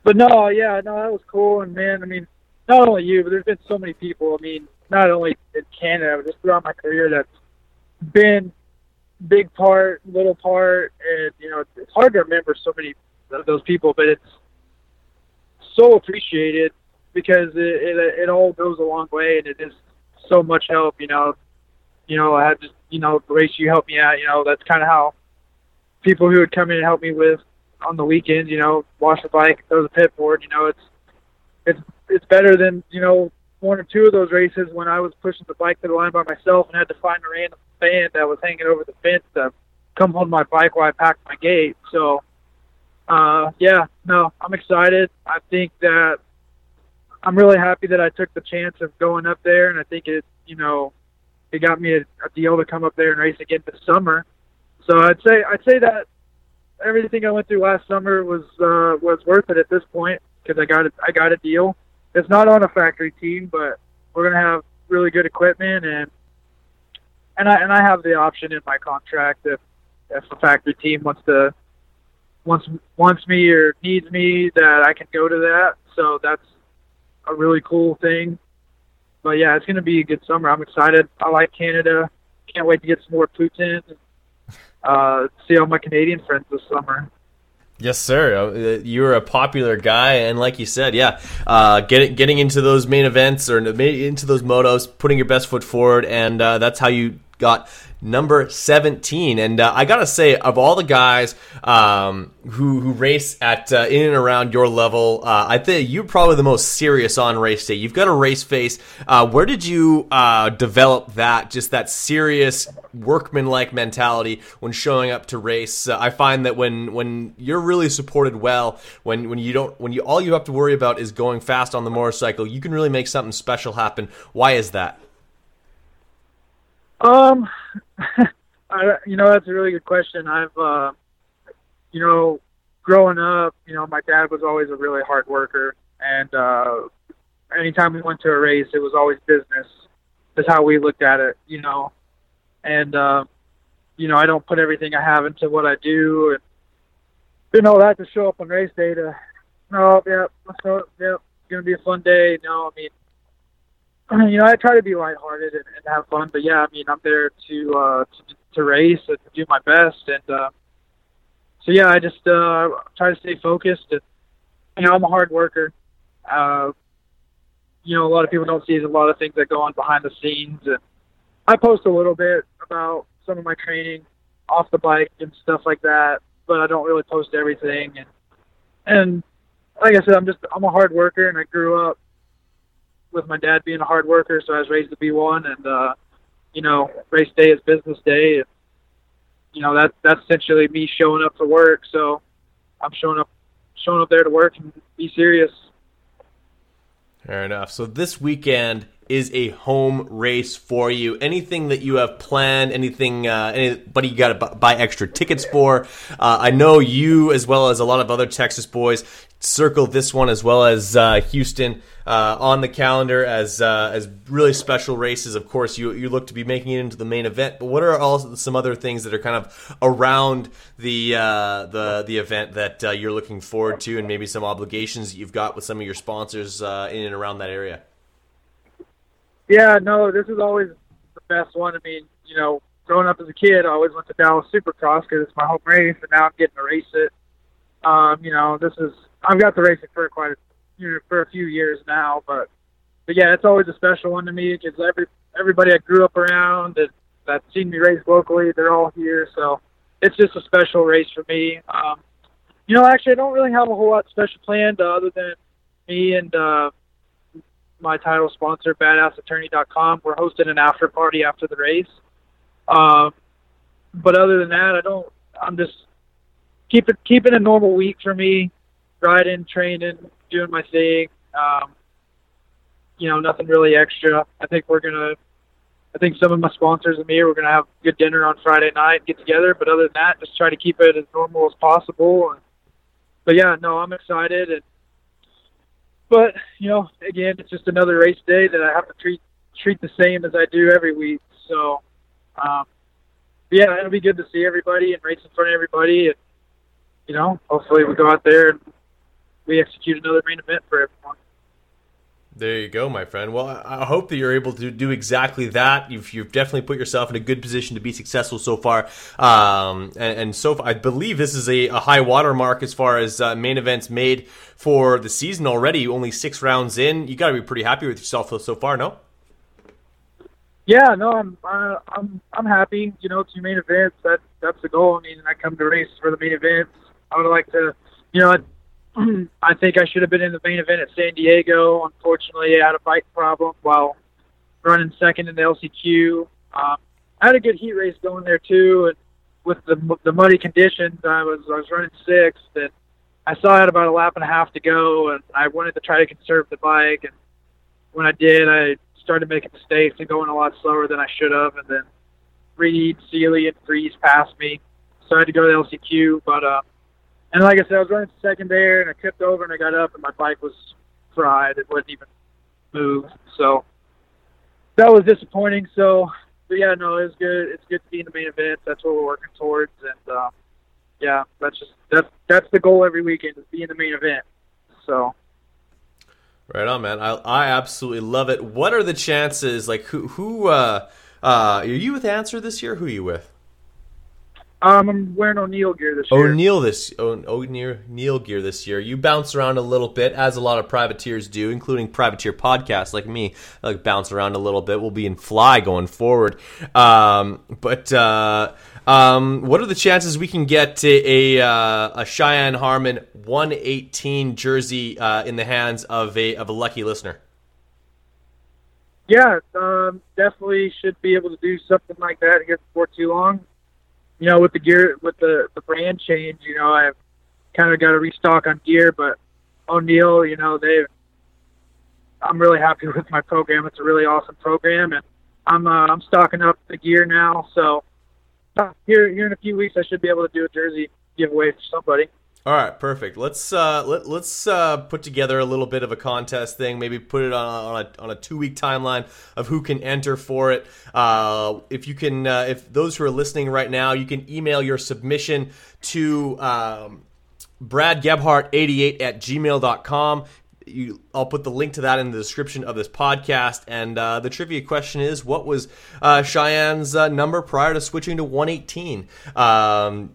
but no, yeah, no, that was cool. And man, I mean, not only you, but there's been so many people. I mean, not only in Canada, but just throughout my career that's been big part, little part, and you know, it's hard to remember so many of those people, but it's so appreciated because it, it it all goes a long way, and it is so much help. You know, you know, I had to, you know, race you help me out. You know, that's kind of how people who would come in and help me with on the weekends. You know, wash the bike, throw the pit board. You know, it's it's it's better than you know one or two of those races when I was pushing the bike to the line by myself and had to find a random fan that was hanging over the fence to come hold my bike while I packed my gate. So, uh, yeah, no, I'm excited. I think that I'm really happy that I took the chance of going up there, and I think it, you know, it got me a, a deal to come up there and race again this summer. So I'd say I'd say that everything I went through last summer was uh, was worth it at this point because I got a, I got a deal. It's not on a factory team, but we're gonna have really good equipment and and I and I have the option in my contract if if a factory team wants to wants wants me or needs me that I can go to that. So that's a really cool thing. But yeah, it's gonna be a good summer. I'm excited. I like Canada. Can't wait to get some more poutine uh, see all my Canadian friends this summer. Yes, sir. Uh, You're a popular guy, and like you said, yeah, uh, getting getting into those main events or into those motos, putting your best foot forward, and uh, that's how you got number 17 and uh, i gotta say of all the guys um, who who race at uh, in and around your level uh, i think you're probably the most serious on race day. You've got a race face. Uh, where did you uh, develop that just that serious workman-like mentality when showing up to race? Uh, i find that when when you're really supported well when when you don't when you all you have to worry about is going fast on the motorcycle you can really make something special happen. Why is that Um, I, you know, that's a really good question. I've, uh, you know, growing up, you know, my dad was always a really hard worker, and uh, anytime we went to a race, it was always business. That's how we looked at it, you know. And uh, you know, I don't put everything I have into what I do, and didn't know that to show up on race day to, oh yeah, so yeah, it's gonna be a fun day. No, I mean, you know, I try to be lighthearted and, and have fun, but yeah, I mean, I'm there to uh, to, to race and to do my best, and uh, so yeah, I just uh, try to stay focused. And you know, I'm a hard worker. Uh, you know, a lot of people don't see a lot of things that go on behind the scenes, and I post a little bit about some of my training off the bike and stuff like that, but I don't really post everything. And and like I said, I'm just I'm a hard worker, and I grew up with my dad being a hard worker, so I was raised to be one. And uh, you know, race day is business day, and you know that that's essentially me showing up for work. So I'm showing up, showing up there to work and be serious. Fair enough. So this weekend is a home race for you. Anything that you have planned, anything, uh, anybody you got to buy extra tickets for? Uh, I know you, as well as a lot of other Texas boys, circle this one as well as uh, Houston uh, on the calendar as uh, as really special races. Of course, you you look to be making it into the main event. But what are all some other things that are kind of around the uh, the the event that uh, you're looking forward to, and maybe some obligations that you've got with some of your sponsors in and around that area? Yeah, no, this is always the best one. I mean, you know, growing up as a kid, I always went to Dallas Supercross because it's my home race, and now I'm getting to race it. Um, you know, this is I've got the racing for quite a, you know, for a few years now, but but yeah, it's always a special one to me because every everybody I grew up around and that's seen me race locally, they're all here, so it's just a special race for me. Um, you know, actually, I don't really have a whole lot special planned uh, other than me and uh, my title sponsor, BadassAttorney.com. We're hosting an after party after the race. Um, but other than that, I don't. I'm just keeping keeping a normal week for me riding, training, doing my thing. Um, you know, nothing really extra. I think we're gonna. I think some of my sponsors and me we're gonna have good dinner on Friday night, get together. But other than that, just try to keep it as normal as possible. And, but yeah, no, I'm excited. And but you know, again, it's just another race day that I have to treat treat the same as I do every week. So, um, yeah, it'll be good to see everybody and race in front of everybody. And you know, hopefully we go out there and we execute another main event for everyone. There you go, my friend. Well, I hope that you're able to do exactly that. You've, you've definitely put yourself in a good position to be successful so far. Um, and, and, so far, I believe this is a, a high water mark as far as uh, main events made for the season already. Only six rounds in. You got to be pretty happy with yourself so far, no? Yeah, no, I'm uh, I'm I'm happy. You know, your main events. That that's the goal. I mean, I come to race for the main events. I would like to, you know, I think I should have been in the main event at San Diego. Unfortunately, I had a bike problem while running second in the LCQ. Um, I had a good heat race going there too, and with the the muddy conditions, I was I was running sixth, and I saw I had about a lap and a half to go, and I wanted to try to conserve the bike. And when I did, I started making mistakes and going a lot slower than I should have, and then Reed, Seely, and Friese passed me, so I had to go to the LCQ. But uh, and like I said, I was running second there, and I tipped over, and I got up, and my bike was fried. It wouldn't even move. So that was disappointing. So, but yeah, no, it was good. It's good to be in the main event. That's what we're working towards, and uh, yeah, that's just that's that's the goal every weekend is be in the main event. So. Right on, man. I I absolutely love it. What are the chances? Like, who who uh, uh, are you with Answer this year? Who are you with? Um, I'm wearing O'Neill gear this year. O'Neill this O'Neill gear this year. You bounce around a little bit, as a lot of privateers do, including privateer podcasts like me. I like bounce around a little bit. We'll be in fly going forward. Um, but uh, um, what are the chances we can get a uh, a Cheyenne Harmon 118 jersey uh, in the hands of a of a lucky listener? Yeah, um, definitely should be able to do something like that here before too long you know, with the gear, with the the brand change, you know, I've kind of got to restock on gear. But O'Neill, you know, they've. I'm really happy with my program. It's a really awesome program, and I'm uh, I'm stocking up the gear now. So, uh, here here in a few weeks, I should be able to do a jersey giveaway for somebody. All right, perfect. Let's uh, let, let's uh, put together a little bit of a contest thing. Maybe put it on on a, a two week timeline of who can enter for it. Uh, if you can, uh, if those who are listening right now, you can email your submission to um, Brad Gebhart 88 at gmail.com. You, I'll put the link to that in the description of this podcast. And uh, the trivia question is, what was uh, Cheyenne's uh, number prior to switching to 118? Um,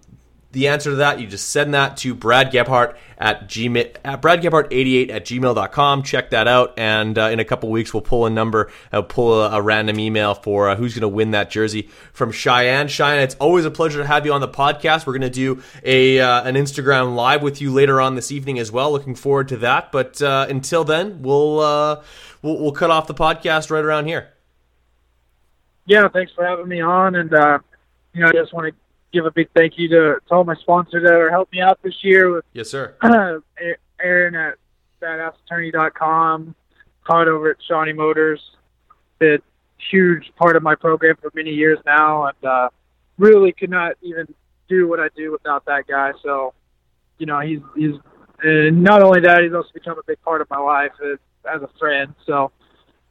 the answer to that, you just send that to Brad Gebhart at gmail at bradgebhart88 at gmail.com. Check that out, and uh, in a couple weeks we'll pull a number, uh, pull a, a, random email for uh, who's going to win that jersey from Cheyenne. Cheyenne, it's always a pleasure to have you on the podcast. We're going to do a uh, an Instagram live with you later on this evening as well. Looking forward to that. But uh, until then, we'll, uh, we'll we'll cut off the podcast right around here. Yeah, thanks for having me on, and you know I just want to give a big thank you to, to all my sponsors that are helping me out this year. With, yes, sir. Aaron at badassattorney.com, Todd over at Shawnee Motors. Been huge part of my program for many years now, and uh, really could not even do what I do without that guy. So, you know, he's he's and not only that, he's also become a big part of my life as, as a friend. So,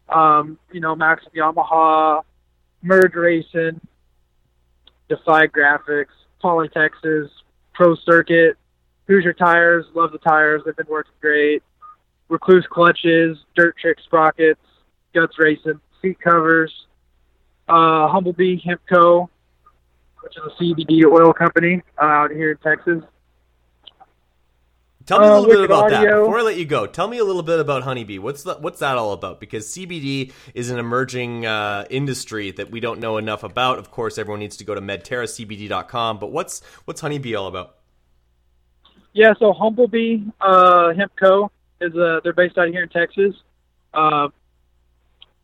um, you know, Max Yamaha, Merge Racing, Defy Graphics, Poly Texas, Pro Circuit, Hoosier Tires, love the tires. They've been working great. Rekluse Clutches, Dirt Trick Sprockets, Guts Racing, seat covers, uh, Humblebee Hemp Co., which is a CBD oil company uh, out here in Texas. Tell me a uh, little uh, bit about audio. that before I let you go. Tell me a little bit about Honeybee. What's the, what's that all about? Because CBD is an emerging uh, industry that we don't know enough about. Of course, everyone needs to go to medterracbd.com. But what's what's Honeybee all about? Yeah, so Humblebee uh, Hemp Co. is uh, they're based out here in Texas. Uh,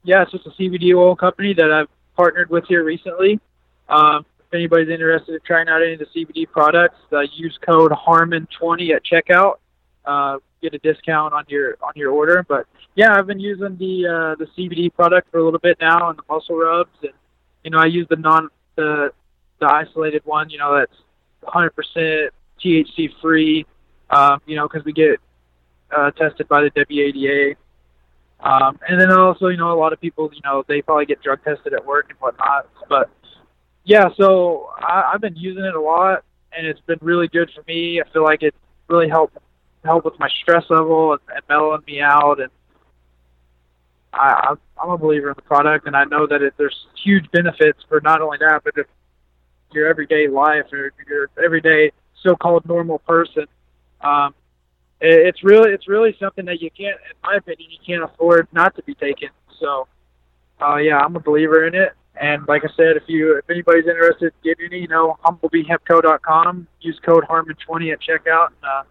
yeah, it's just a CBD oil company that I've partnered with here recently. Um, if anybody's interested in trying out any of the CBD products, uh, use code Harmon20 at checkout. Uh, get a discount on your on your order. But yeah, I've been using the uh, the CBD product for a little bit now, and the muscle rubs, and you know I use the non the the isolated one. You know that's 100% THC free. Um, you know because we get uh, tested by the WADA. Um, and then also, you know, a lot of people, you know, they probably get drug tested at work and whatnot. But yeah, so I, I've been using it a lot, and it's been really good for me. I feel like it really helped help with my stress level and, and mellowing me out. And I, I'm a believer in the product, and I know that it, there's huge benefits for not only that, but if your everyday life or your everyday so-called normal person. Um, it, it's really it's really something that you can't, in my opinion, you can't afford not to be taken. So, uh, yeah, I'm a believer in it, and like I said, if you if anybody's interested in getting any, you know, humblebeehempco.com. Use code Harmon20 at checkout and uh,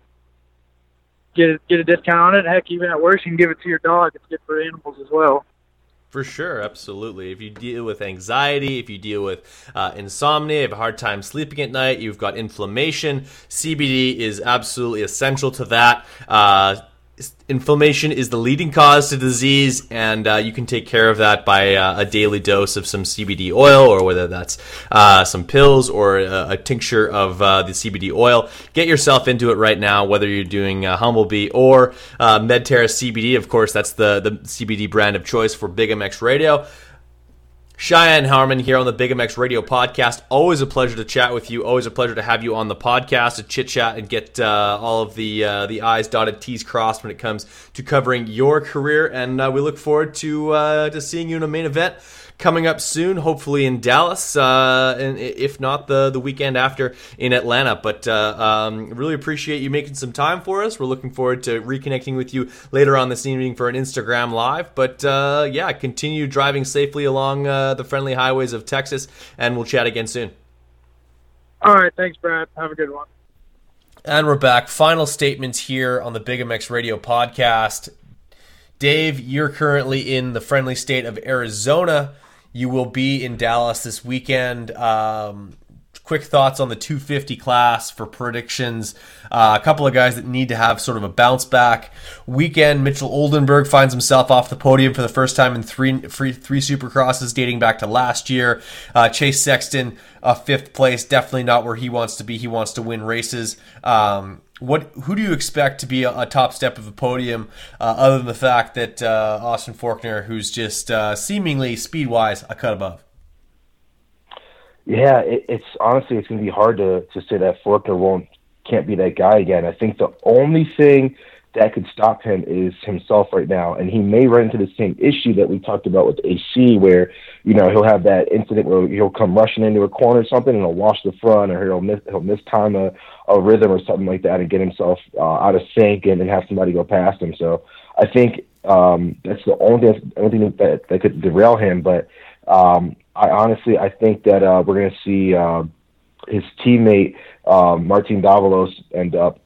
get a, get a discount on it. Heck, even at worst, you can give it to your dog. It's good for animals as well. For sure, absolutely. If you deal with anxiety, if you deal with uh, insomnia, you have a hard time sleeping at night, you've got inflammation, CBD is absolutely essential to that. Uh, inflammation is the leading cause to disease, and uh, you can take care of that by uh, a daily dose of some CBD oil, or whether that's uh, some pills or a, a tincture of uh, the CBD oil. Get yourself into it right now, whether you're doing uh, Humblebee or uh, Medterra CBD. Of course, that's the, the CBD brand of choice for Big MX Radio. Cheyenne Harmon here on the Big MX Radio podcast. Always a pleasure to chat with you. Always a pleasure to have you on the podcast to chit chat and get uh, all of the uh, the I's dotted, T's crossed when it comes to covering your career. And uh, we look forward to uh, to seeing you in a main event coming up soon, hopefully in Dallas, uh, and if not the the weekend after in Atlanta. But uh, um, really appreciate you making some time for us. We're looking forward to reconnecting with you later on this evening for an Instagram live. But uh, yeah, continue driving safely along uh, the friendly highways of Texas, and we'll chat again soon. All right, thanks, Brad. Have a good one. And we're back. Final statements here on the Big MX Radio podcast. Dave, you're currently in the friendly state of Arizona. You will be in Dallas this weekend. Um, quick thoughts on the 250 class for predictions. Uh, a couple of guys that need to have sort of a bounce back weekend. Mitchell Oldenburg finds himself off the podium for the first time in three three, three supercrosses dating back to last year. Uh, Chase Sexton, uh, fifth place, definitely not where he wants to be. He wants to win races. Um, what who do you expect to be a, a top step of the podium, uh, other than the fact that uh, Austin Forkner, who's just uh, seemingly speed wise a cut above? Yeah, it, it's honestly it's going to be hard to to say that Forkner won't can't be that guy again. I think the only thing that could stop him is himself right now, and he may run into the same issue that we talked about with AC, where you know he'll have that incident where he'll come rushing into a corner or something, and he'll wash the front, or he'll miss he'll miss time a, a rhythm or something like that, and get himself uh, out of sync and then have somebody go past him. So I think um, that's the only only thing that that could derail him. But um, I honestly I think that uh, we're going to see uh, his teammate um, Martin Davalos end up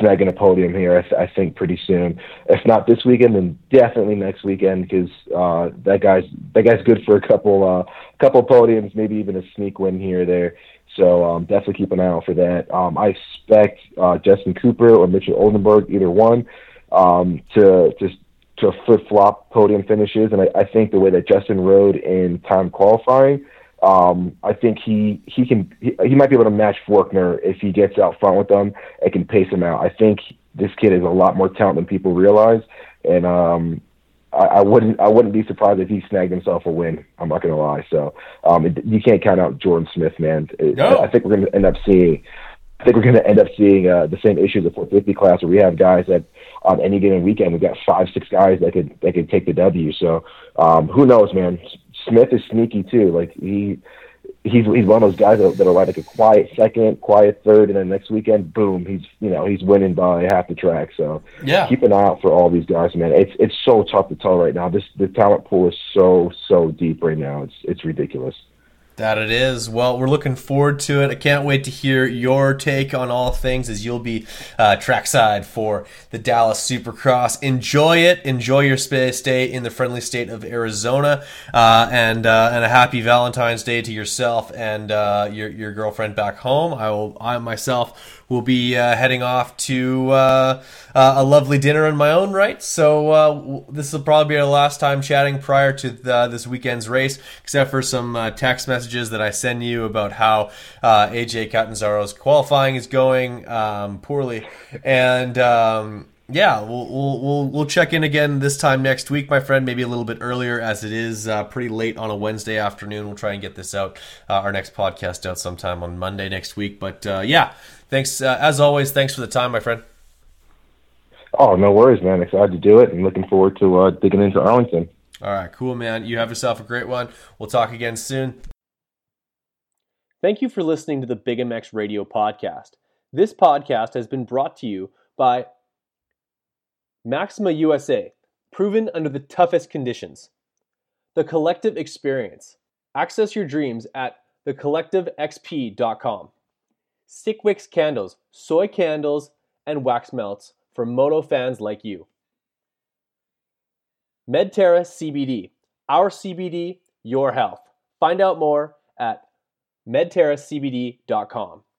snagging a podium here. I, th- I think pretty soon. If not this weekend, then definitely next weekend because uh, that guy's that guy's good for a couple uh, couple podiums, maybe even a sneak win here or there. So um, definitely keep an eye out for that. Um, I expect uh, Justin Cooper or Mitchell Oldenburg, either one, um, to just to flip flop podium finishes. And I, I think the way that Justin rode in time qualifying um, I think he he can he, he might be able to match Forkner if he gets out front with them and can pace him out. I think this kid is a lot more talent than people realize, and um, I, I wouldn't I wouldn't be surprised if he snagged himself a win. I'm not gonna lie. So um, it, you can't count out Jordan Smith, man. It, No. I think we're gonna end up seeing. I think we're going to end up seeing uh, the same issues the 450 class, where we have guys that on any given weekend we've got five, six guys that could that could take the W. So um, who knows, man? Smith is sneaky too. Like he he's he's one of those guys that, that'll ride like a quiet second, quiet third, and then next weekend, boom, he's you know he's winning by half the track. So Yeah. keep an eye out for all these guys, man. It's it's so tough to tell right now. This the talent pool is so so deep right now. It's it's ridiculous. That it is. Well, we're looking forward to it. I can't wait to hear your take on all things as you'll be uh, trackside for the Dallas Supercross. Enjoy it. Enjoy your stay in the friendly state of Arizona, uh, and uh, and a happy Valentine's Day to yourself and uh, your your girlfriend back home. I will. I myself will be uh, heading off to uh, uh, a lovely dinner in my own right. So uh, this will probably be our last time chatting prior to the, this weekend's race, except for some uh, text messages that I send you about how uh, AJ Catanzaro's qualifying is going um, poorly, and. Um, yeah, we'll, we'll we'll we'll check in again this time next week, my friend. Maybe a little bit earlier, as it is uh, pretty late on a Wednesday afternoon. We'll try and get this out, uh, our next podcast out sometime on Monday next week. But uh, yeah, thanks uh, as always. Thanks for the time, my friend. Oh, no worries, man. Excited to do it and looking forward to uh, digging into Arlington. All right, cool, man. You have yourself a great one. We'll talk again soon. Thank you for listening to the Big MX Radio podcast. This podcast has been brought to you by Maxima USA, proven under the toughest conditions. The Collective Experience. Access your dreams at thecollectivexp.com. Stickwix Candles, soy candles, and wax melts for moto fans like you. Medterra CBD, our CBD, your health. Find out more at medterracbd.com.